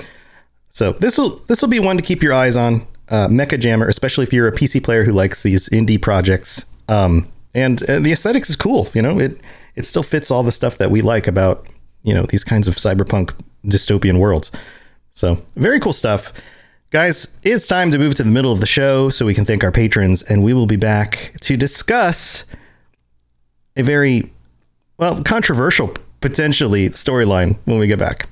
So this will this will be one to keep your eyes on. Uh, Mecha Jammer, especially if you're a PC player who likes these indie projects. Um, and, and the aesthetics is cool. You know, it it still fits all the stuff that we like about you know these kinds of cyberpunk dystopian worlds. So very cool stuff. Guys, it's time to move to the middle of the show so we can thank our patrons, and we will be back to discuss a very well controversial potentially storyline when we get back.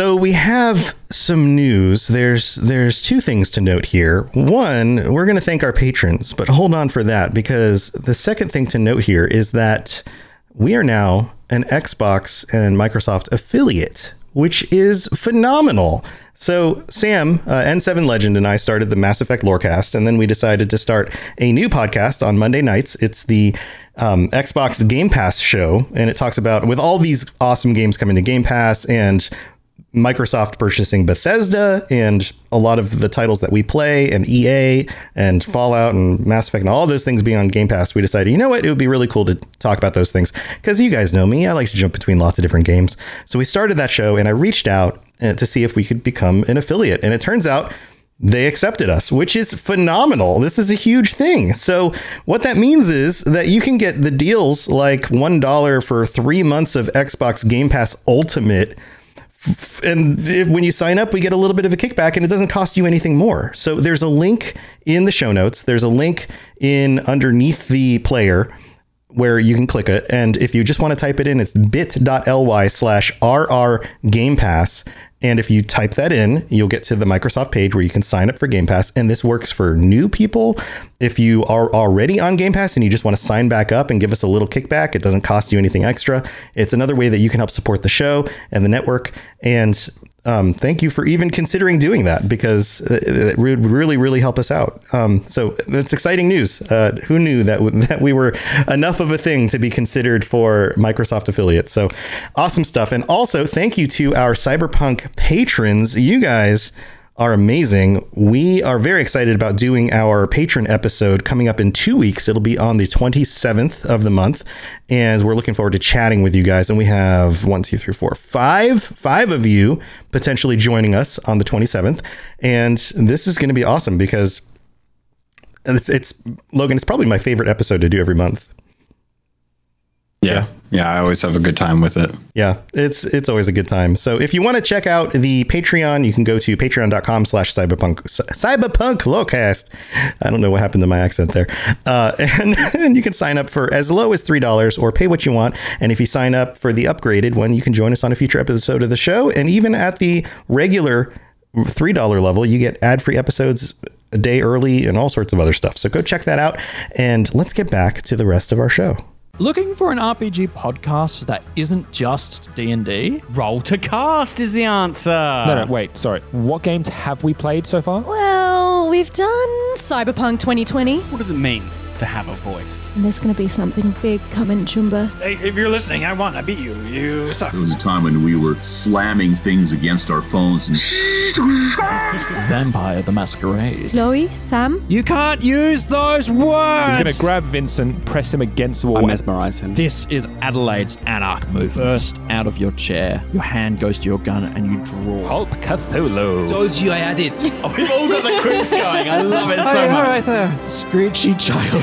So we have some news. There's there's two things to note here. One, we're going to thank our patrons, but hold on for that because the second thing to note here is that we are now an Xbox and Microsoft affiliate which is phenomenal. So Sam, uh, N7 Legend, and I started the Mass Effect Lorecast, and then we decided to start a new podcast on Monday nights. It's the um, Xbox Game Pass show, and it talks about with all these awesome games coming to Game Pass and Microsoft purchasing Bethesda and a lot of the titles that we play and EA and Fallout and Mass Effect and all those things being on Game Pass, we decided, you know what, it would be really cool to talk about those things because you guys know me, I like to jump between lots of different games. So we started that show and I reached out uh, to see if we could become an affiliate, and it turns out they accepted us, which is phenomenal. This is a huge thing. So, what that means is that you can get the deals like $1 for three months of Xbox Game Pass Ultimate. And if, when you sign up, we get a little bit of a kickback and it doesn't cost you anything more. So, there's a link in the show notes. There's a link in underneath the player where you can click it. And if you just want to type it in, it's bit.ly slash RR Game Pass. And if you type that in, you'll get to the Microsoft page where you can sign up for Game Pass. And this works for new people. If you are already on Game Pass and you just want to sign back up and give us a little kickback, it doesn't cost you anything extra. It's another way that you can help support the show and the network. And um, thank you for even considering doing that because it would really, really help us out. Um, so that's exciting news. Uh, who knew that w- that we were enough of a thing to be considered for Microsoft affiliates? So awesome stuff. And also thank you to our Cyberpunk patrons. You guys are amazing. We are very excited about doing our patron episode coming up in two weeks. It'll be on the 27th of the month. And we're looking forward to chatting with you guys. And we have one, two, three, four, five, five of you potentially joining us on the 27th. And this is going to be awesome because it's, it's Logan, it's probably my favorite episode to do every month. Yeah. Yeah. I always have a good time with it. Yeah, it's it's always a good time. So if you want to check out the Patreon, you can go to patreon.com slash cyberpunk cyberpunk lowcast. I don't know what happened to my accent there. Uh, and, and you can sign up for as low as three dollars or pay what you want. And if you sign up for the upgraded one, you can join us on a future episode of the show. And even at the regular three dollar level, you get ad free episodes a day early and all sorts of other stuff. So go check that out. And let's get back to the rest of our show. Looking for an RPG podcast that isn't just D&D? Roll to cast is the answer. No, no, wait, sorry. What games have we played so far? Well, we've done Cyberpunk 2020. What does it mean to have a voice? And there's going to be something big coming, Chumba. Hey, if you're listening, I won. I beat you. You suck. There was a time when we were slamming things against our phones and Vampire the Masquerade. Chloe, Sam, You can't use those words. He's gonna grab Vincent, press him against the wall. I mesmerize him. This is Adelaide's Anarch move. First out of your chair. Your hand goes to your gun and you draw. Hulk Cthulhu. Told you I had it. Oh, we've all got the quips going. I love it so much. there. Screechy child.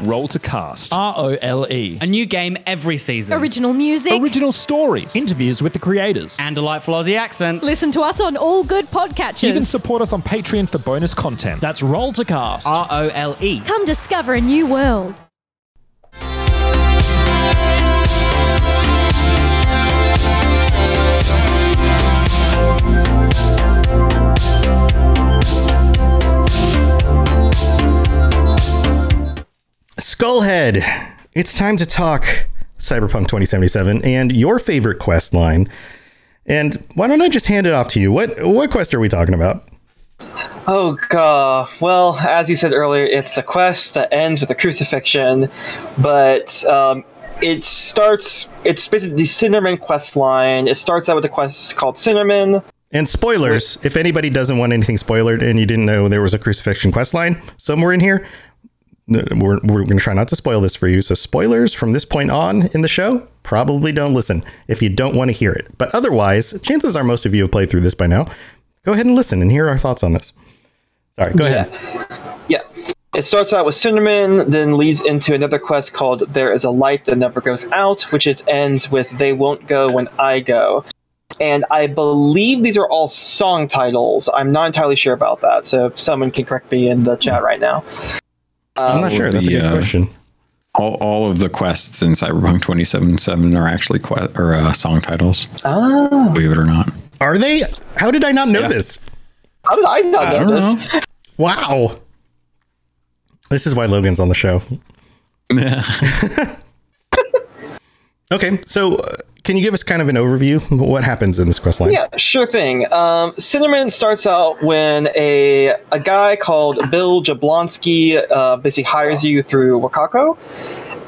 Roll to cast. R O L E. A new game every season. Original music. Original stories. Interviews with the creators. and delightful Aussie accents. Listen to us on all good podcatchers. You can support us on Patreon for bonus content. That's Roll to Cast. R O L E. Come discover a new world. Skullhead, it's time to talk Cyberpunk 2077 and your favorite quest line. And why don't I just hand it off to you? What what quest are we talking about? Oh god. Well, as you said earlier, it's a quest that ends with a crucifixion, but um, it starts. It's basically the Sinnerman quest line. It starts out with a quest called Sinnerman. And spoilers, if anybody doesn't want anything spoiled and you didn't know there was a crucifixion quest line somewhere in here, we're, we're going to try not to spoil this for you. So, spoilers from this point on in the show, probably don't listen if you don't want to hear it. But otherwise, chances are most of you have played through this by now. Go ahead and listen and hear our thoughts on this. Sorry, go ahead. Yeah. It starts out with Sinnerman, then leads into another quest called There is a Light That Never Goes Out, which is, ends with They Won't Go When I Go. And I believe these are all song titles. I'm not entirely sure about that, so someone can correct me in the chat right now. I'm not sure. That's a the, good uh, question. all, all of the quests in Cyberpunk 2077 are actually que- or uh, song titles. Ah. Believe it or not. Are they? How did I not know Yeah. this? How did I not I know don't this? Wow. This is why Logan's on the show. Yeah. Okay, so uh, can you give us kind of an overview? What happens in this quest line? Yeah, sure thing. Um, Sinnerman starts out when a a guy called Bill Jablonski uh, basically hires you through Wakako,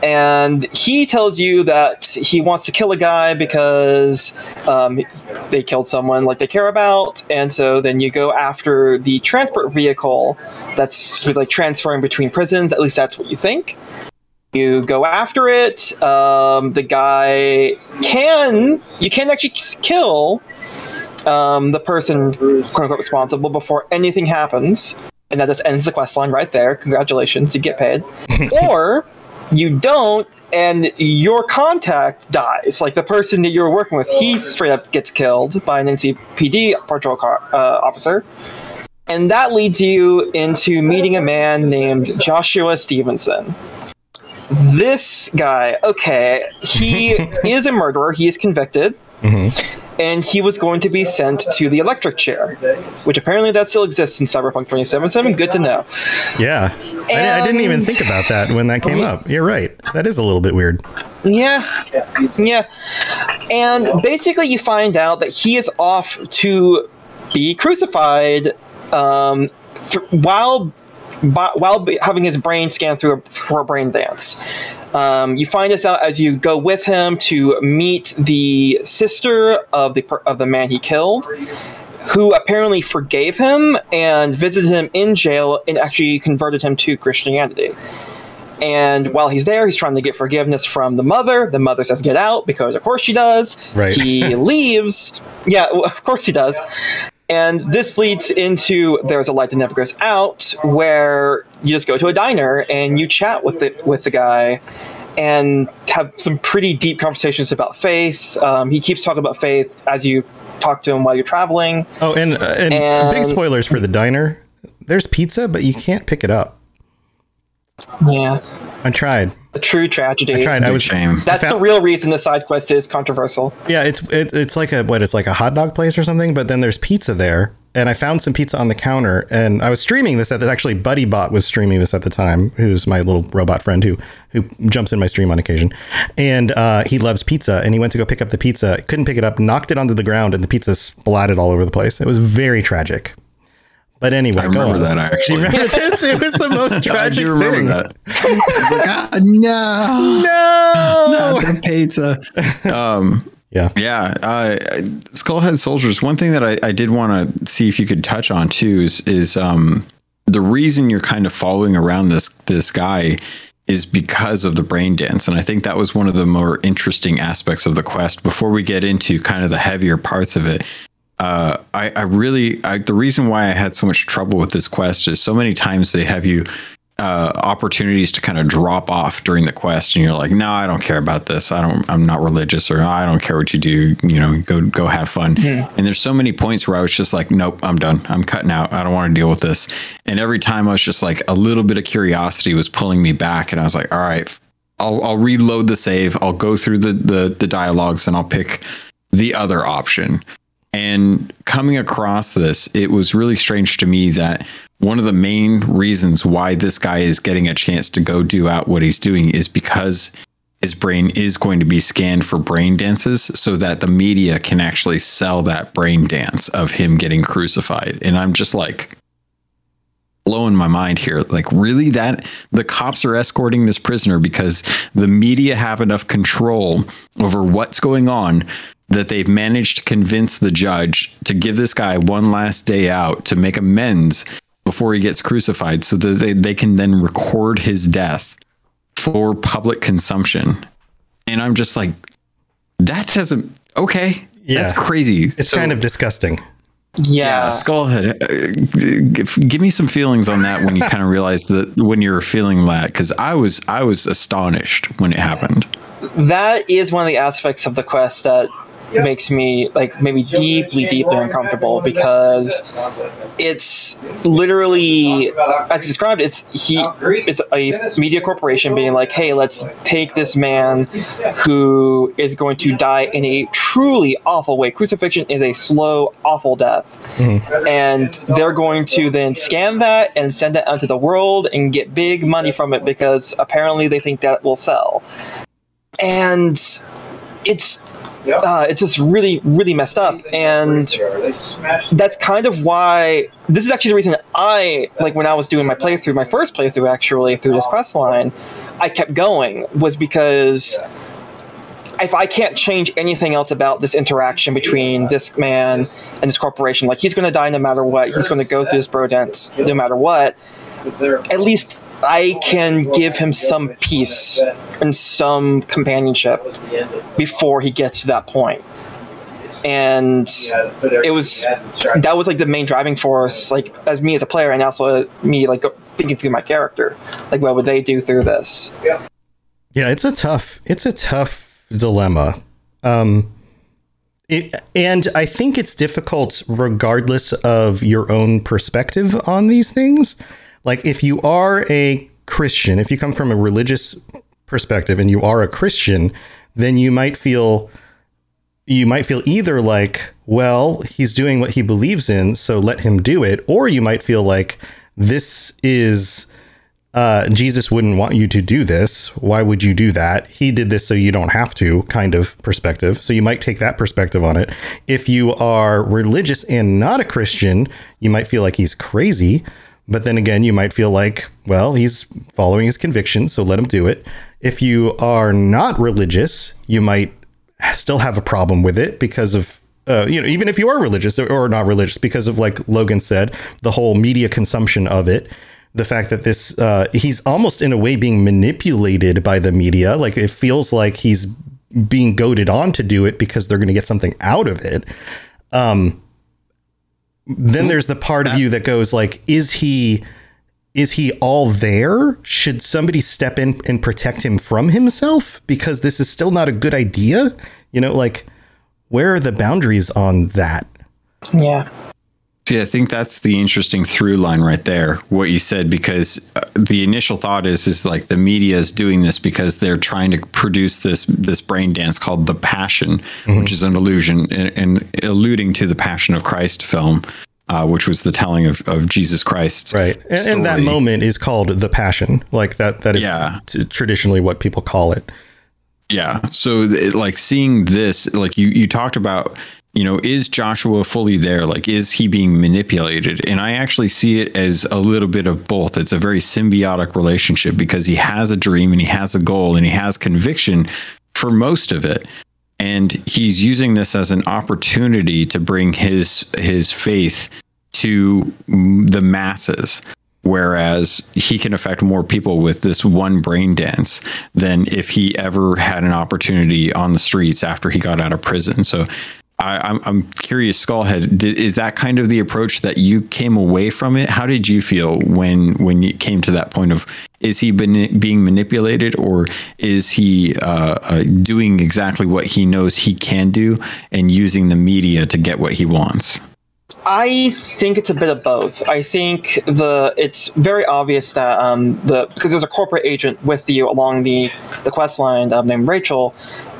and he tells you that he wants to kill a guy because um, they killed someone like they care about, and so then you go after the transport vehicle that's like transferring between prisons. At least that's what you think. You go after it. Um, the guy can you can actually kill um, the person quote unquote responsible before anything happens, and that just ends the quest line right there. Congratulations, you get paid. or you don't, and your contact dies. Like the person that you were working with, he straight up gets killed by an NCPD patrol car uh, officer. And that leads you into meeting a man named Joshua Stephenson. This guy, okay, he is a murderer. He is convicted and he was going to be sent to the electric chair, which apparently that still exists in Cyberpunk 2077. Good to know. Yeah. I, I didn't even think about that when that came up. You're right. That is a little bit weird. Yeah, yeah. And basically, you find out that he is off to be crucified um, th- while bi- while having his brain scanned through a, for a brain dance. Um, you find this out as you go with him to meet the sister of the of the man he killed, who apparently forgave him and visited him in jail and actually converted him to Christianity. And while he's there, he's trying to get forgiveness from the mother. The mother says, "Get out," because of course she does. Right. He leaves. Yeah, well, of course he does. And this leads into there's a light that never goes out, where you just go to a diner and you chat with the with the guy, and have some pretty deep conversations about faith. Um, he keeps talking about faith as you talk to him while you're traveling. Oh, and, uh, and, And- big spoilers for the diner. There's pizza, but you can't pick it up. Yeah, I tried. the true tragedy. I tried. I was shame. That's I the real reason the side quest is controversial. Yeah, it's it, it's like a what? It's like a hot dog place or something. But then there's pizza there, and I found some pizza on the counter, and I was streaming this at the actually Buddy Bot was streaming this at the time, who's my little robot friend who who jumps in my stream on occasion, and uh, he loves pizza, and he went to go pick up the pizza, couldn't pick it up, knocked it onto the ground, and the pizza splatted all over the place. It was very tragic. But anyway, I go remember on. that Do actually. you remember this? It was the most I tragic do remember thing. that. It's like, ah, no, No. not the pizza. Um, Yeah. yeah. Uh, Skullhead Soldiers. One thing that I, I did want to see if you could touch on too is, is um, the reason you're kind of following around this this guy is because of the brain dance, and I think that was one of the more interesting aspects of the quest. Before we get into kind of the heavier parts of it, uh, I, I really I, the reason why I had so much trouble with this quest is so many times they have you uh, opportunities to kind of drop off during the quest, and you're like, no, I don't care about this. I don't. I'm not religious, or I don't care what you do. You know, go go have fun. And there's so many points where I was just like, nope, I'm done. I'm cutting out. I don't want to deal with this. And every time I was just like, a little bit of curiosity was pulling me back, and I was like, all right, I'll, I'll reload the save. I'll go through the, the the dialogues and I'll pick the other option. And coming across this, it was really strange to me that one of the main reasons why this guy is getting a chance to go do out what he's doing is because his brain is going to be scanned for brain dances so that the media can actually sell that brain dance of him getting crucified. And I'm just like, blowing my mind here. Like, really, that the cops are escorting this prisoner because the media have enough control over what's going on that they've managed to convince the judge to give this guy one last day out to make amends before he gets crucified so that they, they can then record his death for public consumption. And I'm just like, that doesn't, okay. Yeah. That's crazy. It's kind of disgusting. Yeah. Skullhead. Uh, give, give me some feelings on that when you kind of realized that when you're feeling that, because I was I was astonished when it happened. that is one of the aspects of the quest that makes me like maybe deeply deeply uncomfortable because it's literally as described it's he it's a media corporation being like hey let's take this man who is going to die in a truly awful way. Crucifixion is a slow awful death. Mm-hmm. And they're going to then scan that and send it out to the world and get big money from it because apparently they think that will sell. And it's uh, it's just really really messed up. And that's kind of why this is actually the reason i like when i was doing my playthrough my first playthrough actually through this quest line i kept going was because if I can't change anything else about this interaction between this man and this corporation, like he's going to die no matter what, he's going to go through this brain dance no matter what. At least I can give him some peace and some companionship before he gets to that point. And it was that was like the main driving force, like as me as a player, and also me like thinking through my character, like what would they do through this? Yeah, it's a tough it's a tough dilemma. Um it, and I think it's difficult regardless of your own perspective on these things. Like if you are a Christian, if you come from a religious perspective and you are a Christian, then you might feel you might feel either like, well, he's doing what he believes in, so let him do it, or you might feel like this is uh, Jesus wouldn't want you to do this. Why would you do that? He did this so you don't have to, kind of perspective. So you might take that perspective on it. If you are religious and not a Christian, you might feel like he's crazy. But then again, you might feel like, well, he's following his convictions, so let him do it. If you are not religious, you might still have a problem with it because of uh, you know, even if you are religious or not religious, because of like Logan said, the whole media consumption of it, the fact that this uh, he's almost in a way being manipulated by the media, like it feels like he's being goaded on to do it because they're going to get something out of it. Um, then there's the part of you that goes like, is he? Is he all there? Should somebody step in and protect him from himself? Because this is still not a good idea. You know, like, where are the boundaries on that? Yeah. See, I think that's the interesting through line right there. What you said, because uh, the initial thought is is like the media is doing this because they're trying to produce this this brain dance called the Passion, Mm-hmm. which is an illusion and, and alluding to the Passion of Christ film, uh, which was the telling of, of Jesus Christ. Right, and, and that moment is called the Passion. Like that. That is Yeah. t- traditionally what people call it. Yeah. So like seeing this, like you you talked about, you know, is Joshua fully there? Like is he being manipulated? And I actually see it as a little bit of both. It's a very symbiotic relationship because he has a dream and he has a goal and he has conviction for most of it. And he's using this as an opportunity to bring his his faith to the masses whereas he can affect more people with this one brain dance than if he ever had an opportunity on the streets after he got out of prison. So I, I'm, I'm curious, Skullhead, did, is that kind of the approach that you came away from it? How did you feel when when you came to that point of is he been, being manipulated or is he uh, uh, doing exactly what he knows he can do and using the media to get what he wants? I think it's a bit of both. I think the it's very obvious that um, the because there's a corporate agent with you along the the quest line um, named Rachel,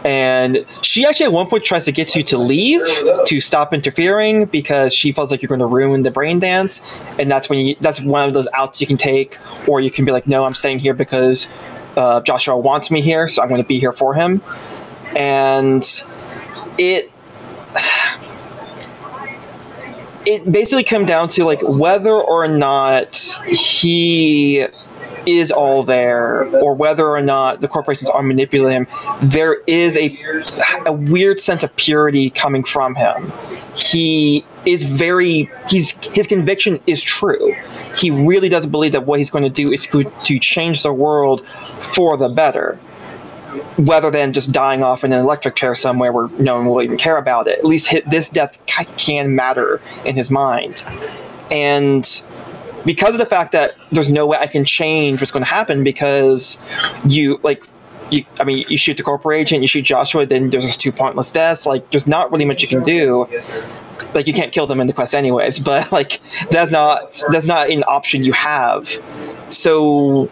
and she actually at one point tries to get you to leave to stop interfering because she feels like you're going to ruin the brain dance, and that's when you that's one of those outs you can take, or you can be like, no, I'm staying here because uh, Joshua wants me here, so I'm going to be here for him, and it it basically come down to like whether or not he is all there or whether or not the corporations are manipulating him there is a a weird sense of purity coming from him he is very he's his conviction is true he really doesn't believe that what he's going to do is go- to change the world for the better rather than just dying off in an electric chair somewhere where no one will even care about it. At least hit, this death can matter in his mind. And because of the fact that there's no way I can change what's going to happen because you, like, you, I mean, you shoot the corporate agent, you shoot Joshua, then there's just two pointless deaths. Like, there's not really much you can do. Like, you can't kill them in the quest anyways, but like, that's not that's not an option you have. So,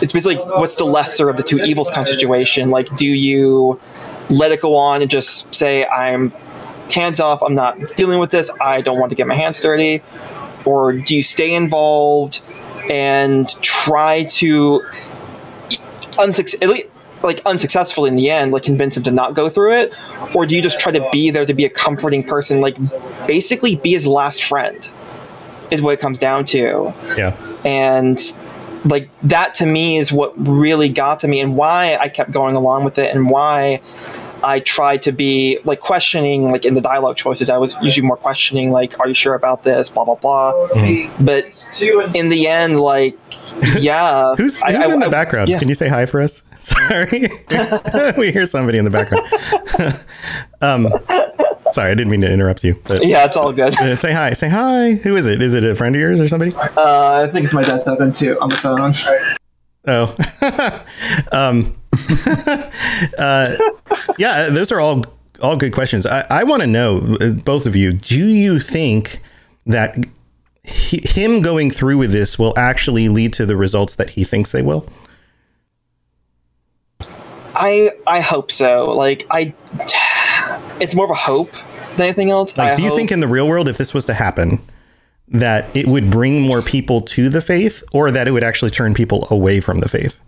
it's basically what's the lesser of the two evils kind of situation. Like, do you let it go on and just say, I'm hands off, I'm not dealing with this, I don't want to get my hands dirty? Or do you stay involved and try to unsuc- at least, like unsuccessful in the end, like convince him to not go through it, or do you just try to be there to be a comforting person, like basically be his last friend, is what it comes down to. Yeah. And like that to me is what really got to me, and why I kept going along with it, and why I tried to be like questioning, like in the dialogue choices. I was usually more questioning, like, "Are you sure about this?" Blah blah blah. Mhm. But in the end, like, yeah, Who's, who's I- in the I- background? yeah. Can you say hi for us? Sorry. we hear somebody in the background. um, sorry, I didn't mean to interrupt you. But, Yeah, it's all good. uh, say hi. Say hi. Who is it? Is it a friend of yours or somebody? Uh, I think it's my dad's husband too on the phone. Oh. um, uh, yeah, those are all all good questions. I, I want to know, uh, both of you, do you think that he, him going through with this will actually lead to the results that he thinks they will? I I hope so. Like I, it's more of a hope than anything else. Like, I do you hope- think in the real world, if this was to happen, that it would bring more people to the faith, or that it would actually turn people away from the faith?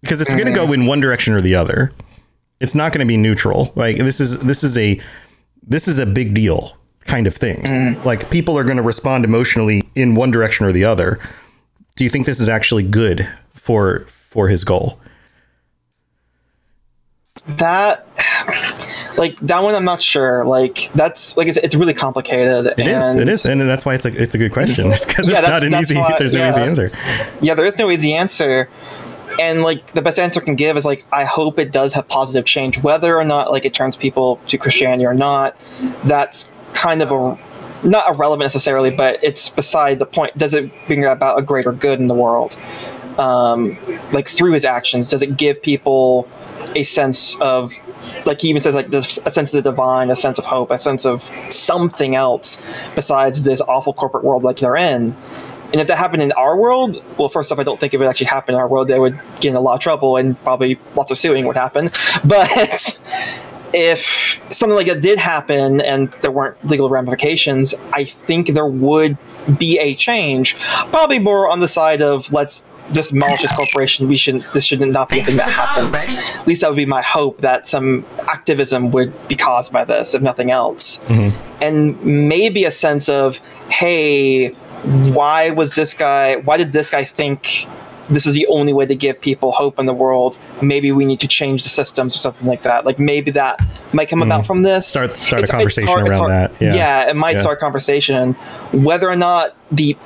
Because it's going to go mm. in one direction or the other. It's not going to be neutral. Like this is this is a this is a big deal kind of thing. Mm. Like people are going to respond emotionally in one direction or the other. Do you think this is actually good for for his goal? that? Like that one, I'm not sure. Like that's like it's, it's really complicated. It is. It is, and that's why it's like it's a good question. Because Yeah, it's not an easy. why- there's no yeah. easy answer. Yeah, there is no easy answer. And like the best answer I can give is like I hope it does have positive change, whether or not like it turns people to Christianity or not. That's kind of a not irrelevant necessarily, but it's beside the point. Does it bring about a greater good in the world? Um, like through his actions, does it give people a sense of like he even says like this, a sense of the divine, a sense of hope, a sense of something else besides this awful corporate world like they're in. And if that happened in our world, well, first off, I don't think it would actually happen in our world. They would get in a lot of trouble and probably lots of suing would happen. But if something like that did happen and there weren't legal ramifications, I think there would be a change. Probably more on the side of let's this malicious corporation. We shouldn't. this should not be a thing that happens. At least that would be my hope that some activism would be caused by this, if nothing else mm-hmm. and maybe a sense of hey why was this guy why did this guy think this is the only way to give people hope in the world maybe we need to change the systems or something like that like maybe that might come about mm-hmm. from this Start start a It's- it's conversation hard- around hard- that. Yeah. it might Yeah. start a conversation whether or not the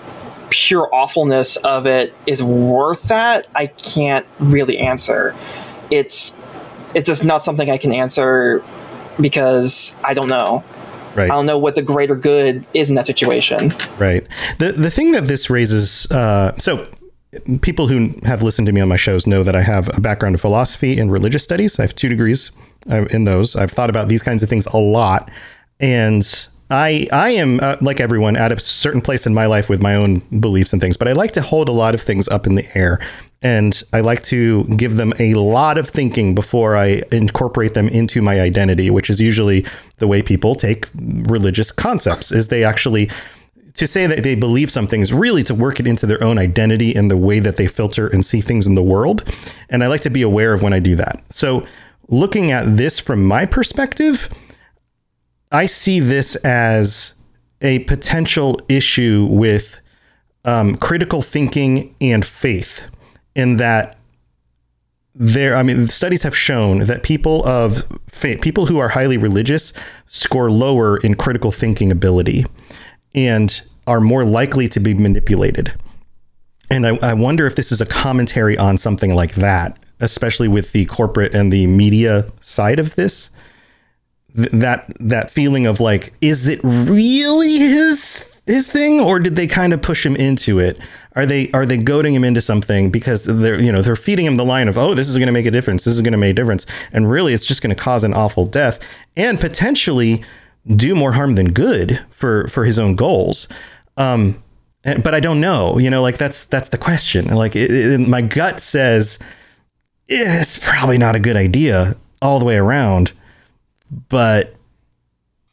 pure awfulness of it is worth that i can't really answer it's it's just not something i can answer because i don't know Right. I don't know what the greater good is in that situation. Right. The the thing that this raises, uh, so people who have listened to me on my shows know that I have a background in philosophy and religious studies. I have two degrees uh, in those. I've thought about these kinds of things a lot, and I I am uh, like everyone at a certain place in my life with my own beliefs and things, but I like to hold a lot of things up in the air. And I like to give them a lot of thinking before I incorporate them into my identity, which is usually the way people take religious concepts. Is they actually to say that they believe something is really to work it into their own identity and the way that they filter and see things in the world. And I like to be aware of when I do that. So, looking at this from my perspective, I see this as a potential issue with um, critical thinking and faith, in that there i mean studies have shown that people of faith people who are highly religious score lower in critical thinking ability and are more likely to be manipulated. And I, I wonder if this is a commentary on something like that especially with the corporate and the media side of this Th- that that feeling of like is it really his his thing or did they kind of push him into it Are they are they goading him into something because they're you know they're feeding him the line of oh this is going to make a difference, this is going to make a difference, and really it's just going to cause an awful death and potentially do more harm than good for for his own goals. Um, but I don't know. You know, like that's that's the question. Like it, it, my gut says "Eh, it's probably not a good idea all the way around, but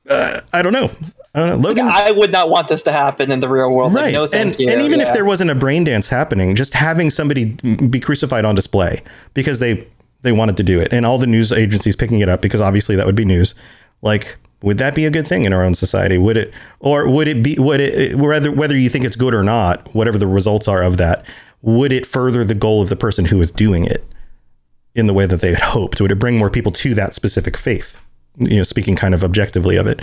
uh, I don't know. I don't know. Logan, I would not want this to happen in the real world. Like, right? no, thank and you. and even if there wasn't a brain dance happening, just having somebody be crucified on display because they they wanted to do it, and all the news agencies picking it up because obviously that would be news. Like, would that be a good thing in our own society? Would it, or would it be? Would it whether whether you think it's good or not, whatever the results are of that, would it further the goal of the person who was doing it in the way that they had hoped? Would it bring more people to that specific faith? You know, speaking kind of objectively of it.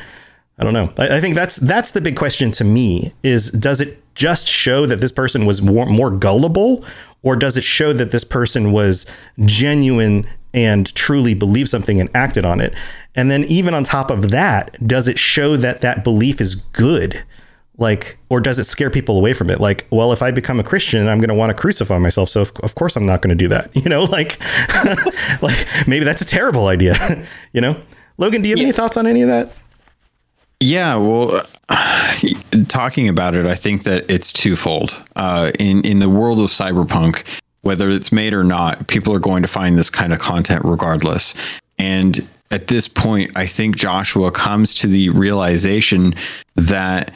I don't know. I, I think that's that's the big question to me: is does it just show that this person was more, more gullible, or does it show that this person was genuine and truly believed something and acted on it? And then even on top of that, does it show that that belief is good? Like, or does it scare people away from it? Like, well, if I become a Christian, I'm going to want to crucify myself. So of, of course I'm not going to do that. You know, like, like maybe that's a terrible idea. you know, Logan, do you have any thoughts on any of that? Yeah, well, talking about it, I think that it's twofold. Uh, in in the world of cyberpunk, whether it's made or not, people are going to find this kind of content regardless. And at this point, I think Joshua comes to the realization that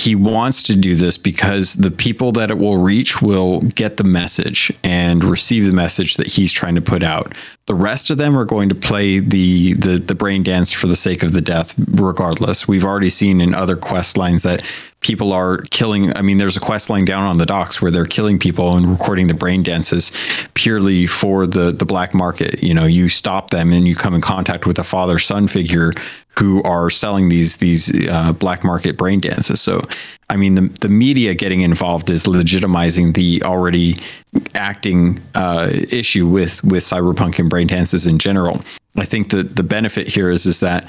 he wants to do this because the people that it will reach will get the message and receive the message that he's trying to put out. The rest of them are going to play the the, the brain dance for the sake of the death, regardless. We've already seen in other quest lines that people are killing. I mean, there's a quest line down on the docks where they're killing people and recording the brain dances purely for the the black market. You know, you stop them and you come in contact with a father son figure who are selling these these uh, black market brain dances. So, I mean, the the media getting involved is legitimizing the already acting uh, issue with with cyberpunk and brain dances in general. I think that the benefit here is is that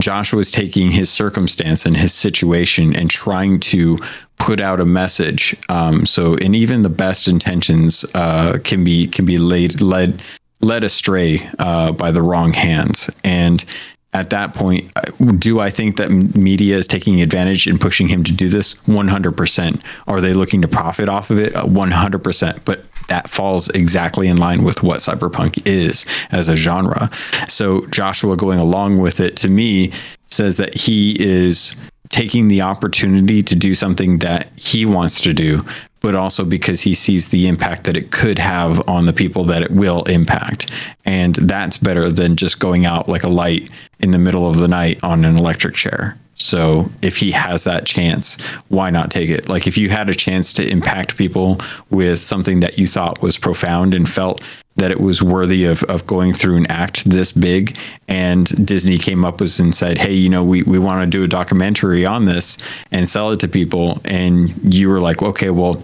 Joshua is taking his circumstance and his situation and trying to put out a message. Um, so, and even the best intentions uh, can be can be laid led led astray uh, by the wrong hands. And at that point, uh, do I think that media is taking advantage and pushing him to do this? 100%. Are they looking to profit off of it? Uh, 100%. But that falls exactly in line with what cyberpunk is as a genre. So Joshua going along with it to me says that he is taking the opportunity to do something that he wants to do, but also because he sees the impact that it could have on the people that it will impact. And that's better than just going out like a light in the middle of the night on an electric chair. So if he has that chance, why not take it? Like if you had a chance to impact people with something that you thought was profound and felt that it was worthy of, of going through an act this big and Disney came up with and said, Hey, you know, we, we want to do a documentary on this and sell it to people. And you were like, okay, well,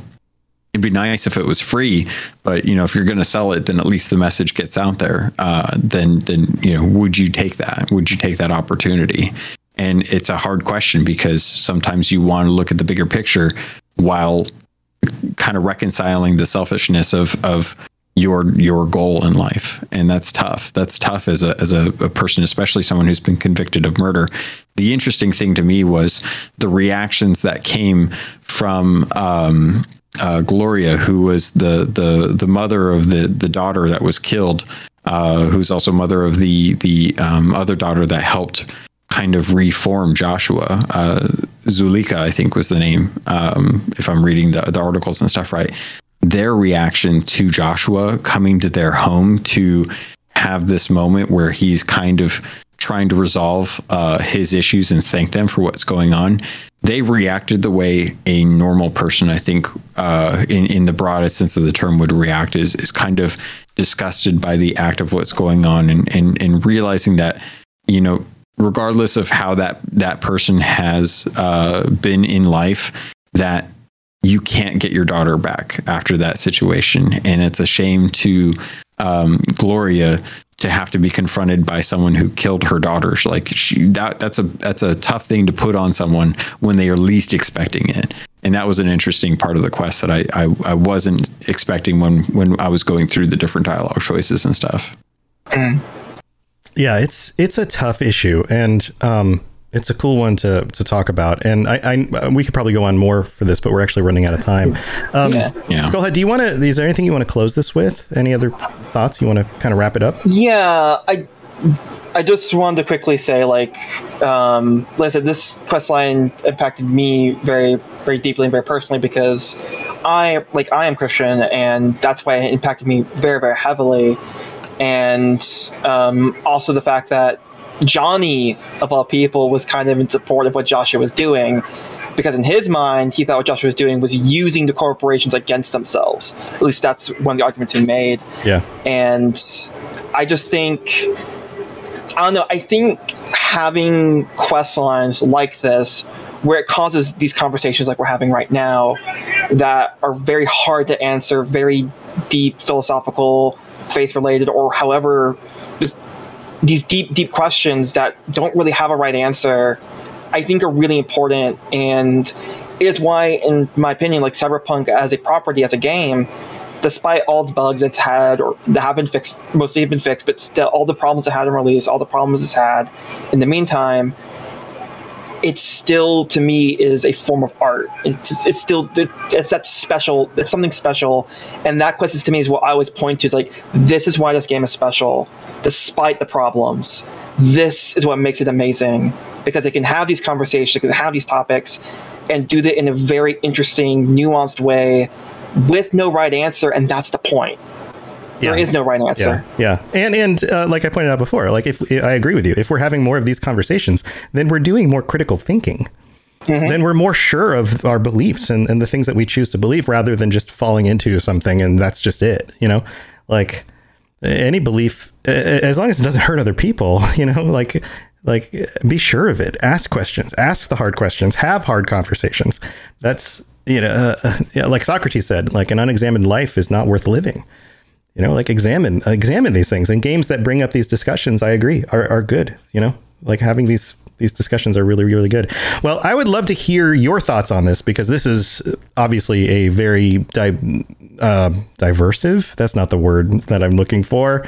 it'd be nice if it was free, but you know, if you're going to sell it, then at least the message gets out there. Uh, then, then, you know, would you take that? Would you take that opportunity? And it's a hard question because sometimes you want to look at the bigger picture while kind of reconciling the selfishness of, of, your your goal in life. And that's tough. That's tough as a as a, a, person especially someone who's been convicted of murder. The interesting thing to me was the reactions that came from um, uh, Gloria who was the the the mother of the the daughter that was killed uh, who's also mother of the the um, other daughter that helped kind of reform Joshua uh, Zuleikha I think was the name um, if I'm reading the, the articles and stuff right their reaction to Joshua coming to their home to have this moment where he's kind of trying to resolve uh, his issues and thank them for what's going on. They reacted the way a normal person, I think, uh, in in the broadest sense of the term, would react is is kind of disgusted by the act of what's going on and and and realizing that you know regardless of how that that person has uh, been in life that you can't get your daughter back after that situation. And it's a shame to um, Gloria to have to be confronted by someone who killed her daughter. Like she, that, that's a that's a tough thing to put on someone when they are least expecting it. and that was an interesting part of the quest that I, I I wasn't expecting when when I was going through the different dialogue choices and stuff. Yeah, it's it's a tough issue, and um, it's a cool one to to talk about. And I, I we could probably go on more for this, but we're actually running out of time. Um, Yeah. Yeah. Skullhead, do you want to? Is there anything you want to close this with? Any other thoughts you want to kind of wrap it up? Yeah, I I just wanted to quickly say, like, um, like I said, this quest line impacted me very, very deeply and very personally because I, like, I am Christian, and that's why it impacted me very, very heavily. And um, also the fact that Johnny, of all people, was kind of in support of what Joshua was doing. Because in his mind, he thought what Joshua was doing was using the corporations against themselves. At least that's one of the arguments he made Yeah, and I just think I don't know. I think having quest lines like this, where it causes these conversations like we're having right now, that are very hard to answer, very deep philosophical, faith related, or however, just these deep, deep questions that don't really have a right answer. I think are really important, and it's why, in my opinion, like Cyberpunk as a property, as a game, despite all the bugs it's had or that have been fixed, mostly have been fixed, but still all the problems it had in release, all the problems it's had in the meantime, it still to me is a form of art. It's, it's still it's that special. It's something special, and that quest is to me is what I always point to. Is like this is why this game is special, despite the problems. This is what makes it amazing because it can have these conversations, it can have these topics, and do that in a very interesting, nuanced way with no right answer, and that's the point. There Yeah. is no right answer. yeah, yeah. And and uh, like I pointed out before, like if I agree with you, if we're having more of these conversations, then we're doing more critical thinking. Then we're more sure of our beliefs and, and the things that we choose to believe rather than just falling into something and that's just it. You know, like any belief, as long as it doesn't hurt other people, you know, like like be sure of it. Ask questions, ask the hard questions, have hard conversations. That's you know, uh, yeah, like Socrates said, like an unexamined life is not worth living you know like examine examine these things. And games that bring up these discussions i agree are, are good you know? Like having these these discussions are really really good. Well i would love to hear your thoughts on this because this is obviously a very di- uh, diversive. That's not the word that i'm looking for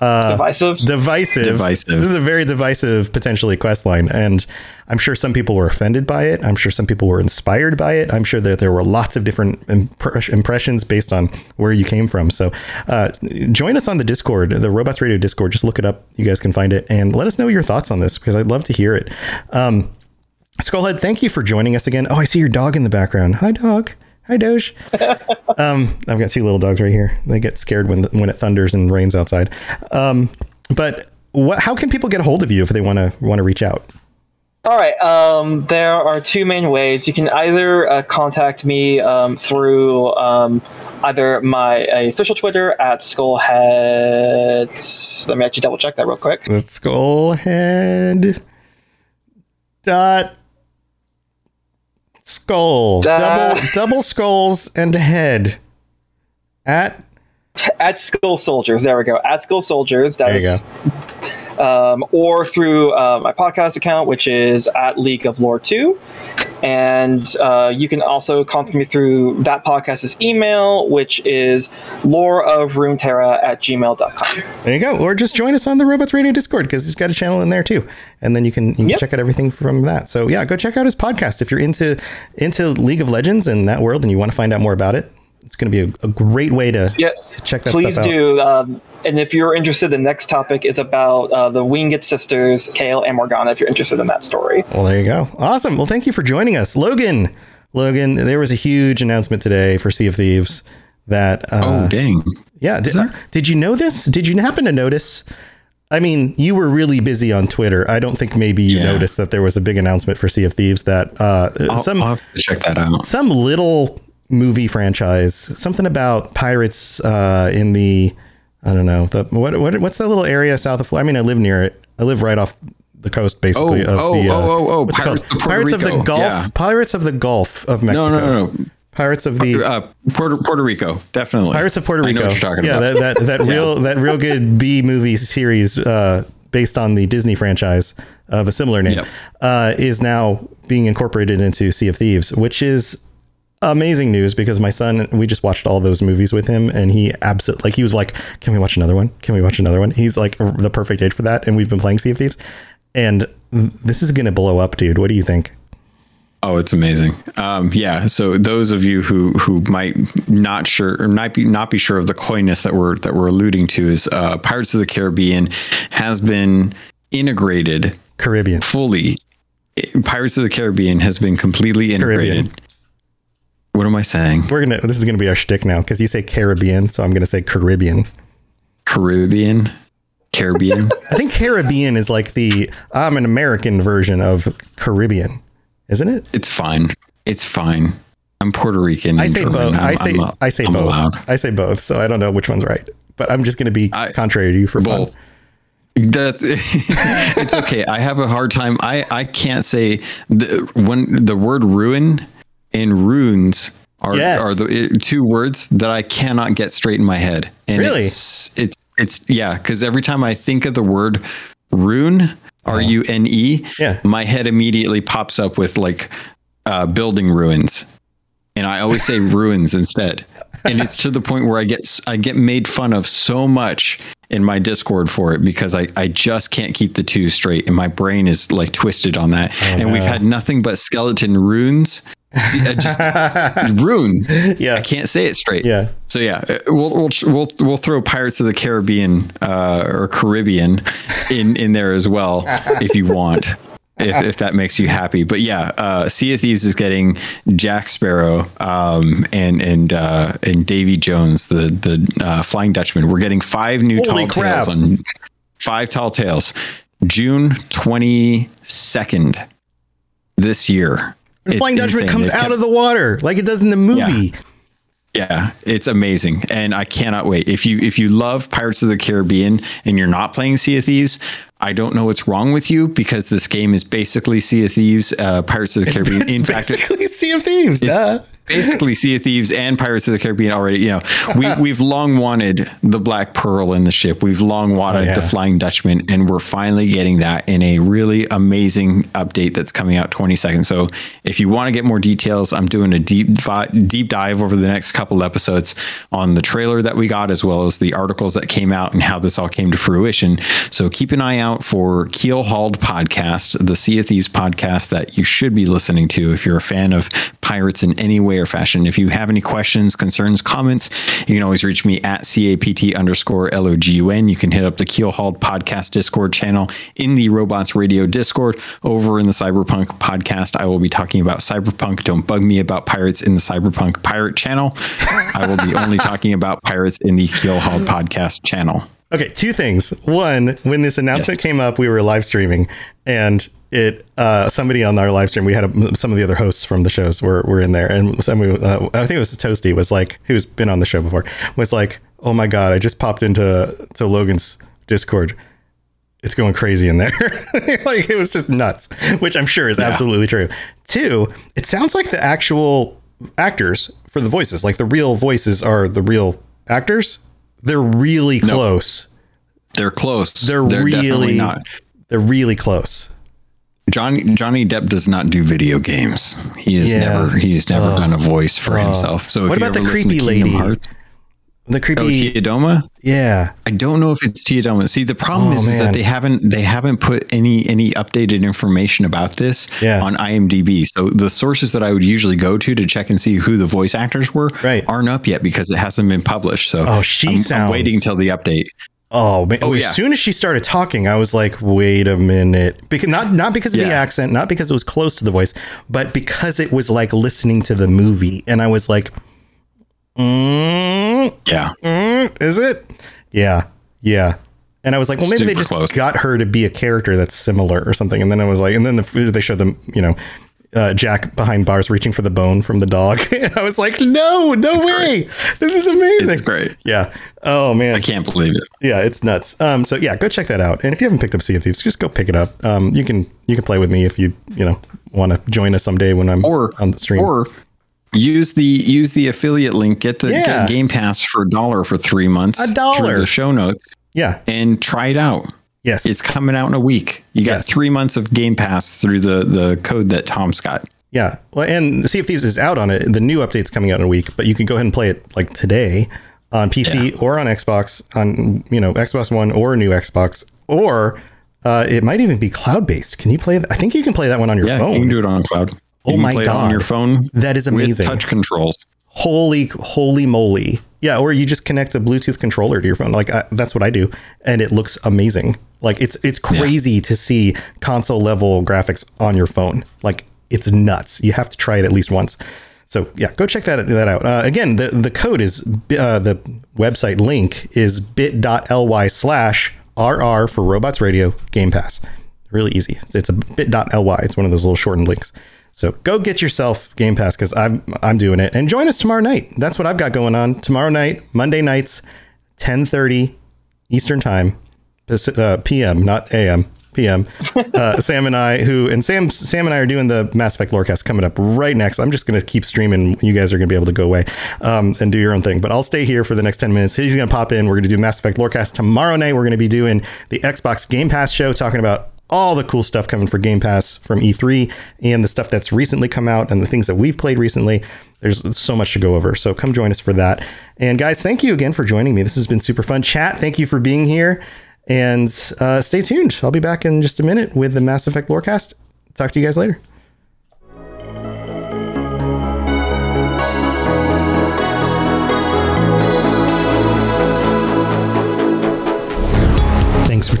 uh, Divisive. divisive. Divisive. this is a very divisive potentially quest line and i'm sure some people were offended by it. I'm sure some people were inspired by it. I'm sure that there were lots of different impre- impressions based on where you came from. So uh, join us on the discord the robots radio discord. Just look it up. You guys can find it. And let us know your thoughts on this because i'd love to hear it. Um, skullhead thank you for joining us again. Oh i see your dog in the background. Hi dog hi doge um, I've got two little dogs right here. They get scared when the, when it thunders and rains outside. Um, but what? How can people get a hold of you if they want to want to reach out? All right. Um, there are two main ways. You can either uh, contact me um, through um, either my official Twitter at Skullhead. Let me actually double check that real quick. The skullhead dot skull Uh. double double skulls and head at At Skull Soldiers. There we go. At Skull Soldiers. That There you is- Um, or through uh, my podcast account, which is at League of Lore 2. And uh, you can also contact me through that podcast's email, which is lore of loreofruneterra at gmail.com. there you go. Or just join us on the Robots Radio Discord because he's got a channel in there too, and then you can you can Yep. check out everything from that. So yeah, go check out his podcast if you're into into League of Legends and that world, and you want to find out more about it. It's going to be a, a great way to Yeah, check that please stuff out. Please do. Um, and if you're interested, the next topic is about uh, the Winged sisters, Kayle and Morgana. If you're interested in that story, Well, there you go. Awesome. Well, thank you for joining us, Logan. Logan, there was a huge announcement today for Sea of Thieves that. Uh, oh dang! Yeah. Did, did you know this? Did you happen to notice? I mean, you were really busy on Twitter. I don't think maybe you Yeah. noticed that there was a big announcement for Sea of Thieves that uh, I'll, some I'll have to check that out. some little movie franchise, something about pirates uh, in the I don't know the what, what what's that little area south of? Florida? I mean, I live near it. I live right off the coast, basically. Oh, of oh, the, uh, oh, oh, oh, Pirates of Pirates of the Gulf. Yeah. Pirates of the Gulf of Mexico. no, no, no. Pirates of the Uh, Puerto Puerto Rico, definitely. Pirates of Puerto I Rico. know what you're talking yeah, about. that that, that real that real good B movie series uh, based on the Disney franchise of a similar name Yep. uh, is now being incorporated into Sea of Thieves, which is amazing news because my son, we just watched all those movies with him, and he absolutely like he was like, "Can we watch another one? Can we watch another one?" He's like the perfect age for that, and we've been playing Sea of Thieves, and this is gonna blow up, dude. What do you think? Oh, it's amazing. Um, yeah. So those of you who who might not sure or might be not be sure of the coyness that we're that we're alluding to is uh, Pirates of the Caribbean has been integrated Caribbean fully. Pirates of the Caribbean has been completely integrated. Caribbean. What am I saying? We're gonna. This is gonna be our shtick now because you say Caribbean, so I'm gonna say Caribbean. Caribbean, Caribbean. I think Caribbean is like the I'm an American version of Caribbean, isn't it? It's fine. It's fine. I'm Puerto Rican. I say both. I'm- say I'm- I say I'm both. allowed. I say both. So I don't know which one's right, but I'm just gonna be I- contrary to you for both. fun. That it's okay. I have a hard time. I I can't say the when the word ruin and runes are Yes. are the two words that I cannot get straight in my head. And Really? it's it's it's yeah. Because every time I think of the word rune, R U N E, Yeah. my head immediately pops up with like uh, building ruins, and I always say ruins instead. And it's to the point where I get I get made fun of so much in my Discord for it because I, I just can't keep the two straight, and my brain is like twisted on that. and we've had nothing but skeleton runes. Just rune. Yeah. I can't say it straight. Yeah. So yeah, uh, we'll we'll we'll, we'll throw Pirates of the Caribbean uh, or Caribbean in in there as well if you want. If, if that makes you happy, but yeah, uh, Sea of Thieves is getting Jack Sparrow um, and and uh, and Davy Jones, the the uh, Flying Dutchman. We're getting five new Holy tall crap. tales on five tall tales, June twenty second this year. The Flying Dutchman comes out kept- of the water like it does in the movie. yeah, it's amazing, and I cannot wait. If you if you love Pirates of the Caribbean and you're not playing Sea of Thieves, I don't know what's wrong with you because this game is basically Sea of Thieves, uh, Pirates of the Caribbean. It's In fact, it- Sea of Thieves. it's duh. Basically Sea of Thieves and Pirates of the Caribbean already. You know, we we've long wanted the Black Pearl in the ship. We've long wanted Oh, yeah. the Flying Dutchman, and we're finally getting that in a really amazing update that's coming out 20 seconds. So, if you want to get more details, I'm doing a deep deep dive over the next couple episodes on the trailer that we got, as well as the articles that came out and how this all came to fruition. So, keep an eye out for Keel Hauled podcast, the Sea of Thieves podcast that you should be listening to if you're a fan of pirates in any way fashion. If you have any questions, concerns, comments, you can always reach me at CAPT underscore LOGUN. You can hit up the Keel Hauled podcast Discord channel in the Robots Radio Discord. Over in the Cyberpunk podcast, I will be talking about Cyberpunk. Don't bug me about pirates in the Cyberpunk Pirate channel. I will be only talking about pirates in the Keel Hauled podcast channel. Okay, two things. One, when this announcement Yes. came up, we were live streaming, and it uh, somebody on our live stream, we had a, some of the other hosts from the shows were, were in there, and somebody, uh, I think it was Toasty, was like, who's been on the show before, was like, "Oh my god, I just popped into to Logan's Discord." It's going crazy in there. like it was just nuts, which I'm sure is absolutely true. Two, it sounds like the actual actors for the voices, like the real voices are the real actors. They're really close. They're close. They're, definitely really not. They're really close. Johnny Johnny Depp does not do video games. He has Yeah. never he's never Oh. done a voice for Oh. himself. So What about the creepy lady? Hearts- The oh, creepy. Tia Dalma? yeah. I don't know if it's Tia Dalma. See, the problem Oh, is, is that they haven't they haven't put any any updated information about this Yeah. on IMDb. So the sources that I would usually go to to check and see who the voice actors were Right. aren't up yet because it hasn't been published. So Oh, she I'm, I'm sounds- waiting until the update. Oh, man. Oh, as yeah. soon as she started talking, I was like, "Wait a minute!" Because not not because of the accent, not because it was close to the voice, but because it was like listening to the movie, and I was like, mm, Yeah. mm, "Is it?" Yeah, yeah. And I was like, "Well, maybe they just close. got her to be a character that's similar or something." And then I was like, and then the, they showed them, you know. Uh, Jack behind bars reaching for the bone from the dog. and I was like, no, no way. This is amazing. It's great. Yeah. Oh man. I can't believe it. Yeah, it's nuts. Um, so yeah, go check that out. And if you haven't picked up Sea of Thieves, just go pick it up. Um, you can you can play with me if you you know want to join us someday when I'm Or on the stream. Or use the use the affiliate link. Get the Yeah. get Game Pass for a dollar for three months. A dollar. the show notes yeah. and try it out. Yes. It's coming out in a week. You got Yes. three months of Game Pass through the the code that Tom's got. Yeah. Well, and Sea of Thieves is out on it. The new update's coming out in a week, but you can go ahead and play it like today on PC or on Xbox, on you know Xbox One or new Xbox, or uh, it might even be cloud based. Can you play? That? I think you can play that one on your Yeah, phone. you can do it on cloud. Oh my play it on God. your phone. That is with amazing. touch controls. Holy, holy moly! Yeah, or you just connect a Bluetooth controller to your phone. Like I, that's what I do, and it looks amazing. Like it's it's crazy to see console level graphics on your phone. Like it's nuts. You have to try it at least once. So yeah, go check that that out. Uh, again, the the code is uh, the website link is bit.ly slash rr for Robots Radio Game Pass. Really easy. It's, it's a bit.ly. It's one of those little shortened links. So go get yourself Game Pass because I'm I'm doing it, and join us tomorrow night. That's what I've got going on tomorrow night, Monday nights, 10:30 Eastern Time, uh, PM, not AM. PM. Uh, Sam and I, who and Sam, Sam and I are doing the Mass Effect Lorecast coming up right next. I'm just going to keep streaming. You guys are going to be able to go away um, and do your own thing, but I'll stay here for the next 10 minutes. He's going to pop in. We're going to do Mass Effect Lorecast tomorrow night. We're going to be doing the Xbox Game Pass show, talking about all the cool stuff coming for Game Pass from E3 and the stuff that's recently come out and the things that we've played recently. There's so much to go over. So come join us for that. And guys, thank you again for joining me. This has been super fun. Chat, thank you for being here. And uh, stay tuned. I'll be back in just a minute with the Mass Effect Lorecast. Talk to you guys later.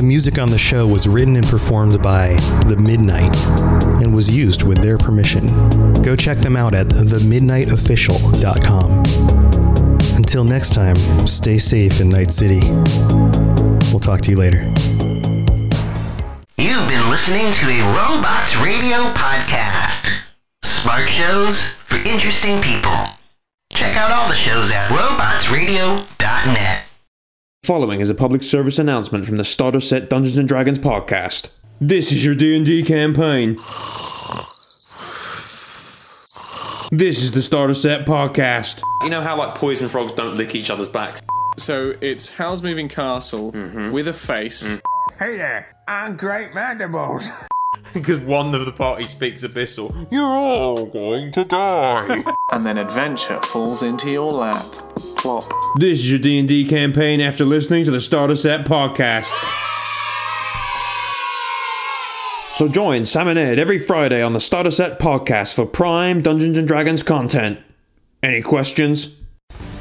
The music on the show was written and performed by The Midnight and was used with their permission. Go check them out at themidnightofficial.com. Until next time, stay safe in Night City. We'll talk to you later. You've been listening to a Robots Radio podcast. Smart shows for interesting people. Check out all the shows at robotsradio.net. Following is a public service announcement from the Starter Set Dungeons and Dragons podcast. This is your D&D campaign. This is the Starter Set podcast. You know how like poison frogs don't lick each other's backs? So it's Howl's Moving Castle mm-hmm. with a face. Mm. Hey there, I'm Great Mandibles. Because one of the party speaks abyssal. You're all going to die. and then adventure falls into your lap. Plop. This is your D&D campaign after listening to the Starter Set podcast. So join Sam and Ed every Friday on the Starter Set podcast for prime Dungeons and Dragons content. Any questions?